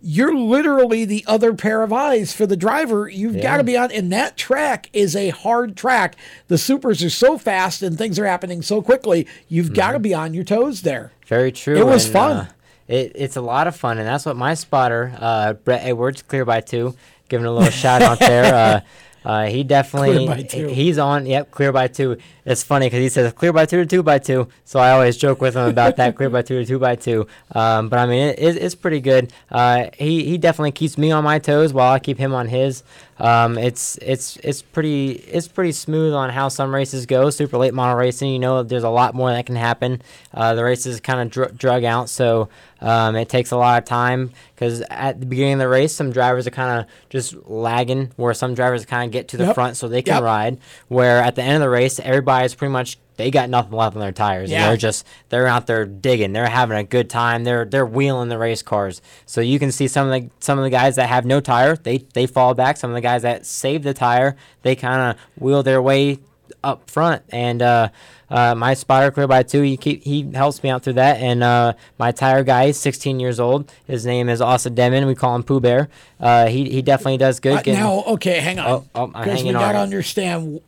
You're literally the other pair of eyes for the driver. You've got to be on, and that track is a hard track. The supers are so fast, and things are happening so quickly. You've got to be on your toes there. Very true. It was and, fun. uh, it, it's a lot of fun, and that's what my spotter, uh, Brett Edwards, clear by two, giving a little shout out there. Uh, Uh, he definitely Clear by two. he's on. Yep, clear by two. It's funny because he says clear by two to two by two. So I always joke with him about that clear by two to two by two. Um, but I mean, it, it's pretty good. Uh, he he definitely keeps me on my toes while I keep him on his. Um, it's it's it's pretty it's pretty smooth on how some races go. Super late model racing, you know, there's a lot more that can happen. Uh, the races kind of dr- drug out, so um, it takes a lot of time because at the beginning of the race, some drivers are kind of just lagging, where some drivers kind of get to the Yep. front so they can Yep. ride. Where at the end of the race, everybody's pretty much they got nothing left on their tires. Yeah. they're just they're out there digging. They're having a good time. They're they're wheeling the race cars. So you can see some of the some of the guys that have no tire, they they fall back. Some of the guys that save the tire, they kind of wheel their way up front. And uh, uh, my spotter clear by two, he keep he helps me out through that. And uh, my tire guy, is 16 years old. His name is Asa Demon. We call him Pooh Bear. Uh, he he definitely does good. Uh, getting- now, okay, hang on. Oh, oh, Because we got to understand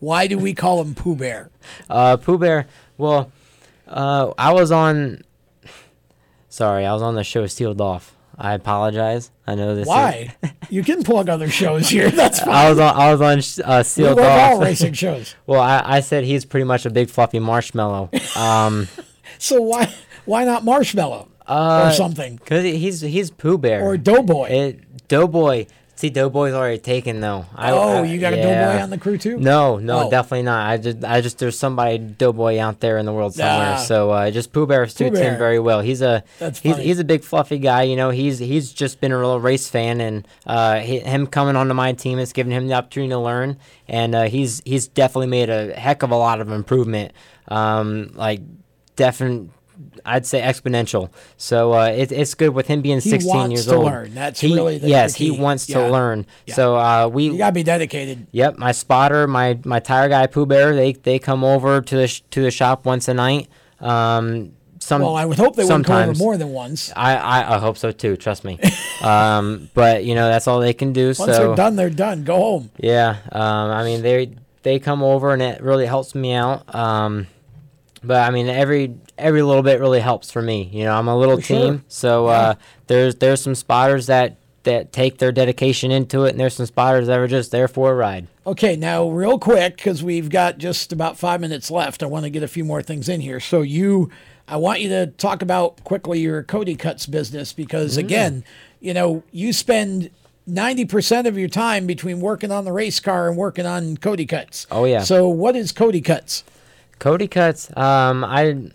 why do we call him Pooh Bear? Uh, Pooh Bear. Well, uh, I was on. Sorry, I was on the show Sealed Off. I apologize. I know this. is- Why? you can plug other shows here. That's fine. I was on. I was on uh, Sealed work Off. all racing shows. well, I, I said he's pretty much a big fluffy marshmallow. Um, So why why not Marshmallow uh, or something? Because he's he's Pooh Bear Or Doughboy. It, Doughboy. See, Doughboy's already taken though. I, Oh, I- you got a yeah. Doughboy on the crew too? No, no, Oh. definitely not. I just, I just, there's somebody Doughboy out there in the world somewhere. Ah. So uh, just Pooh Bear suits Bear. him very well. He's a, That's he's, he's a big fluffy guy. You know, he's, he's just been a real race fan, and uh, he, him coming onto my team has given him the opportunity to learn, and uh, he's, he's definitely made a heck of a lot of improvement. Um, like, definite. I'd say exponential. So uh, it, it's good with him being He 16 wants years to old. learn. That's he, really the- yes, the he wants Yeah. to learn. Yeah. So uh, we You got to be dedicated. Yep, my spotter, my my tire guy, Pooh Bear, they they come over to the sh- to the shop once a night. Um, some well, I would hope they wouldn't come over more than once. I, I I hope so too. Trust me. um, but you know that's all they can do. So once so they're done, they're done. Go home. yeah, um, I mean they they come over and it really helps me out. Um, but I mean every every little bit really helps for me. You know I'm a little For sure. team, so uh, there's there's some spotters that that take their dedication into it, and there's some spotters that are just there for a ride. Okay, now real quick because we've got just about five minutes left. I want to get a few more things in here. So you, I want you to talk about quickly your Cody Cuts business because Mm. again, you know, you spend. 90% of your time between working on the race car and working on Cody Cuts. Oh, yeah. So, what is Cody Cuts? Cody Cuts. Um, I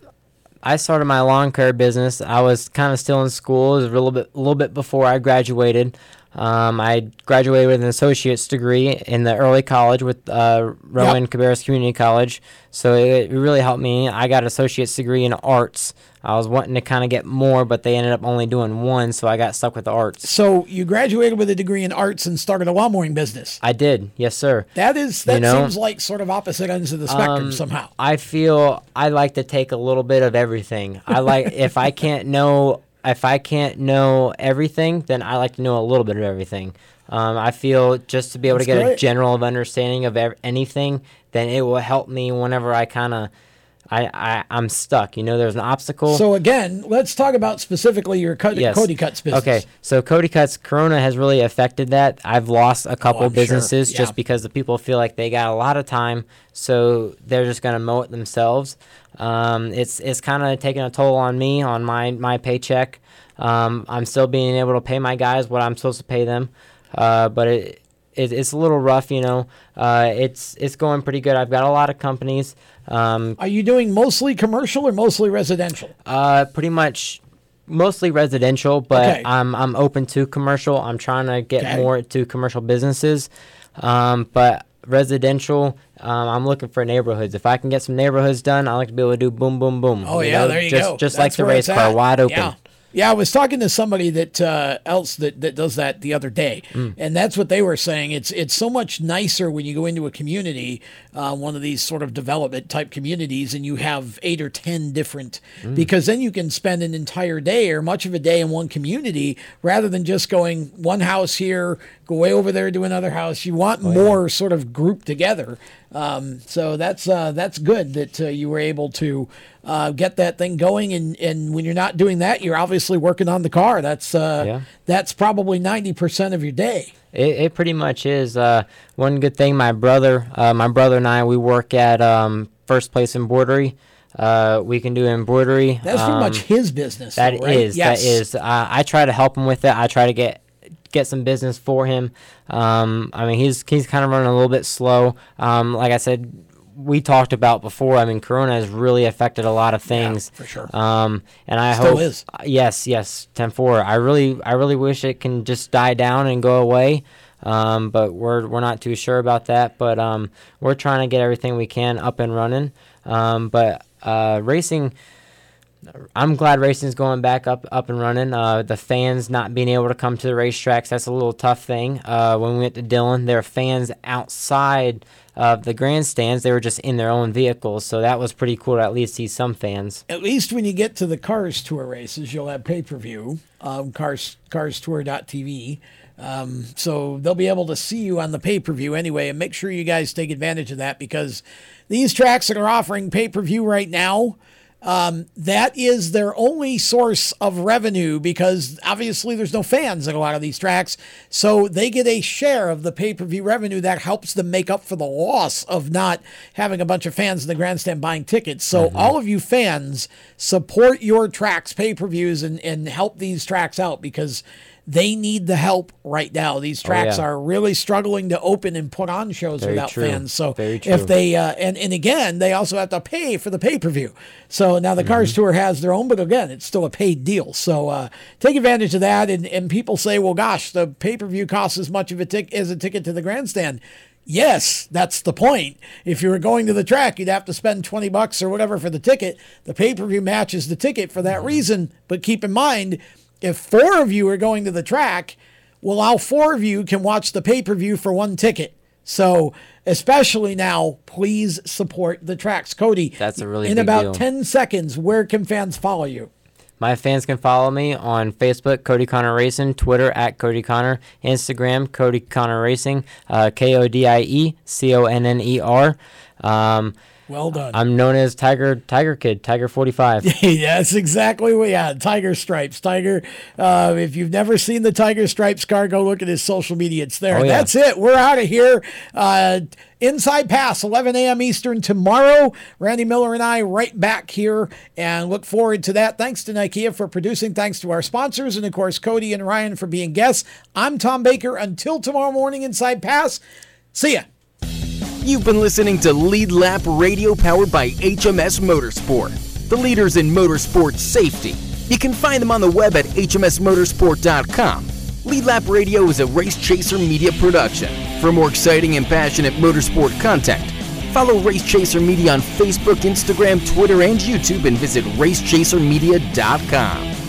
I started my lawn care business. I was kind of still in school. It was a little bit a little bit before I graduated. Um, I graduated with an associate's degree in the early college with uh, Rowan Cabarrus Community College. So it, it really helped me. I got an associate's degree in arts. I was wanting to kind of get more, but they ended up only doing one, so I got stuck with the arts. So, you graduated with a degree in arts and started a lawnmowing business. I did, yes, sir. That is that You know, seems like sort of opposite ends of the spectrum Um, somehow. I feel I like to take a little bit of everything. I like if I can't know if I can't know everything, then I like to know a little bit of everything. Um, I feel just to be able That's to get great. a general of understanding of ev- anything, then it will help me whenever I kind of I, I I'm stuck. You know, there's an obstacle. So again, let's talk about specifically your Co- Yes. Cody Cuts business. Okay, so Cody Cuts Corona has really affected that. I've lost a couple Oh, I'm sure. businesses Yeah. just because the people feel like they got a lot of time, so they're just gonna mow it themselves. Um, it's it's kind of taking a toll on me on my my paycheck. Um, I'm still being able to pay my guys what I'm supposed to pay them, uh, but it, it it's a little rough. You know, uh, it's it's going pretty good. I've got a lot of companies. Um, Are you doing mostly commercial or mostly residential? uh, pretty much mostly residential, but Okay. I'm I'm open to commercial. I'm trying to get Okay. more to commercial businesses, um, but residential. Um, I'm looking for neighborhoods. If I can get some neighborhoods done, I like to be able to do boom, boom, boom. Oh you yeah, know, there you just, go. Just like the race car, wide open. Yeah. Yeah, I was talking to somebody that uh, else that, that does that the other day, Mm. and that's what they were saying. It's it's so much nicer when you go into a community, uh, one of these sort of development type communities, and you have eight or ten different, Mm. because then you can spend an entire day or much of a day in one community rather than just going one house here, go way over there to another house. You want Oh, more sort of grouped together. Um, so that's uh, that's good that uh, you were able to uh, get that thing going. And, and when you're not doing that, you're obviously working on the car. That's uh, Yeah. that's probably ninety percent of your day. It, it pretty much is. Uh, one good thing, my brother, uh, my brother and I, we work at um, First Place Embroidery. Uh, we can do embroidery. That's pretty um, much his business. That though, right? is, Yes. that is. Uh, I try to help him with it. I try to get get some business for him. Um, I mean, he's he's kind of running a little bit slow. Um, like I said, we talked about before. I mean, Corona has really affected a lot of things. for sure. Um, and I Still hope is. yes, yes, ten four. I really, I really wish it can just die down and go away. Um, but we're we're not too sure about that. But um, we're trying to get everything we can up and running. Um, but uh, racing. I'm glad racing's going back up up and running. Uh, the fans not being able to come to the racetracks, that's a little tough thing. Uh, when we went to Dillon, there were fans outside of the grandstands. They were just in their own vehicles, so that was pretty cool to at least see some fans. At least when you get to the Cars Tour races, you'll have pay per view, um, Cars CarsTour.tv. Um, so they'll be able to see you on the pay per view anyway, and make sure you guys take advantage of that because these tracks that are offering pay per view right now, um, that is their only source of revenue because obviously there's no fans at a lot of these tracks. So they get a share of the pay per view revenue that helps them make up for the loss of not having a bunch of fans in the grandstand buying tickets. So all of you fans support your tracks pay per views and, and help these tracks out because they need the help right now. These Oh, tracks yeah. are really struggling to open and put on shows Very without true. fans. So if they uh, and and again they also have to pay for the pay per view. So now the Mm-hmm. Cars Tour has their own, but again it's still a paid deal. So uh, take advantage of that. And and people say, well, gosh, the pay per view costs as much of a tick as a ticket to the grandstand. Yes, that's the point. If you were going to the track, you'd have to spend 20 bucks or whatever for the ticket. The pay per view matches the ticket for Mm-hmm. that reason. But keep in mind, if four of you are going to the track, well, all four of you can watch the pay per view for one ticket. So, especially now, please support the tracks. Kodie, That's a really in about deal. 10 seconds, where can fans follow you? My fans can follow me on Facebook, Kodie Conner Racing, Twitter at Kodie Conner, Instagram, Kodie Conner Racing, uh, K O D I E C O N N E R. Um, Well done. I'm known as Tiger Tiger Kid, Tiger 45. That's exactly what, yeah, Tiger Stripes. Tiger, uh, if you've never seen the Tiger Stripes car, go look at his social media. It's there. Oh, yeah. That's it. We're out of here. Uh, Inside Pass, 11 a.m. Eastern tomorrow. Randy Miller and I right back here and look forward to that. Thanks to Nikea for producing. Thanks to our sponsors. And of course, Kodie and Ryan for being guests. I'm Tom Baker. Until tomorrow morning, Inside Pass. See ya. You've been listening to Lead Lap Radio powered by HMS Motorsport, the leaders in motorsport safety. You can find them on the web at hmsmotorsport.com. Lead Lap Radio is a Race Chaser media production. For more exciting and passionate motorsport content, follow Race Chaser Media on Facebook, Instagram, Twitter, and YouTube and visit racechasermedia.com.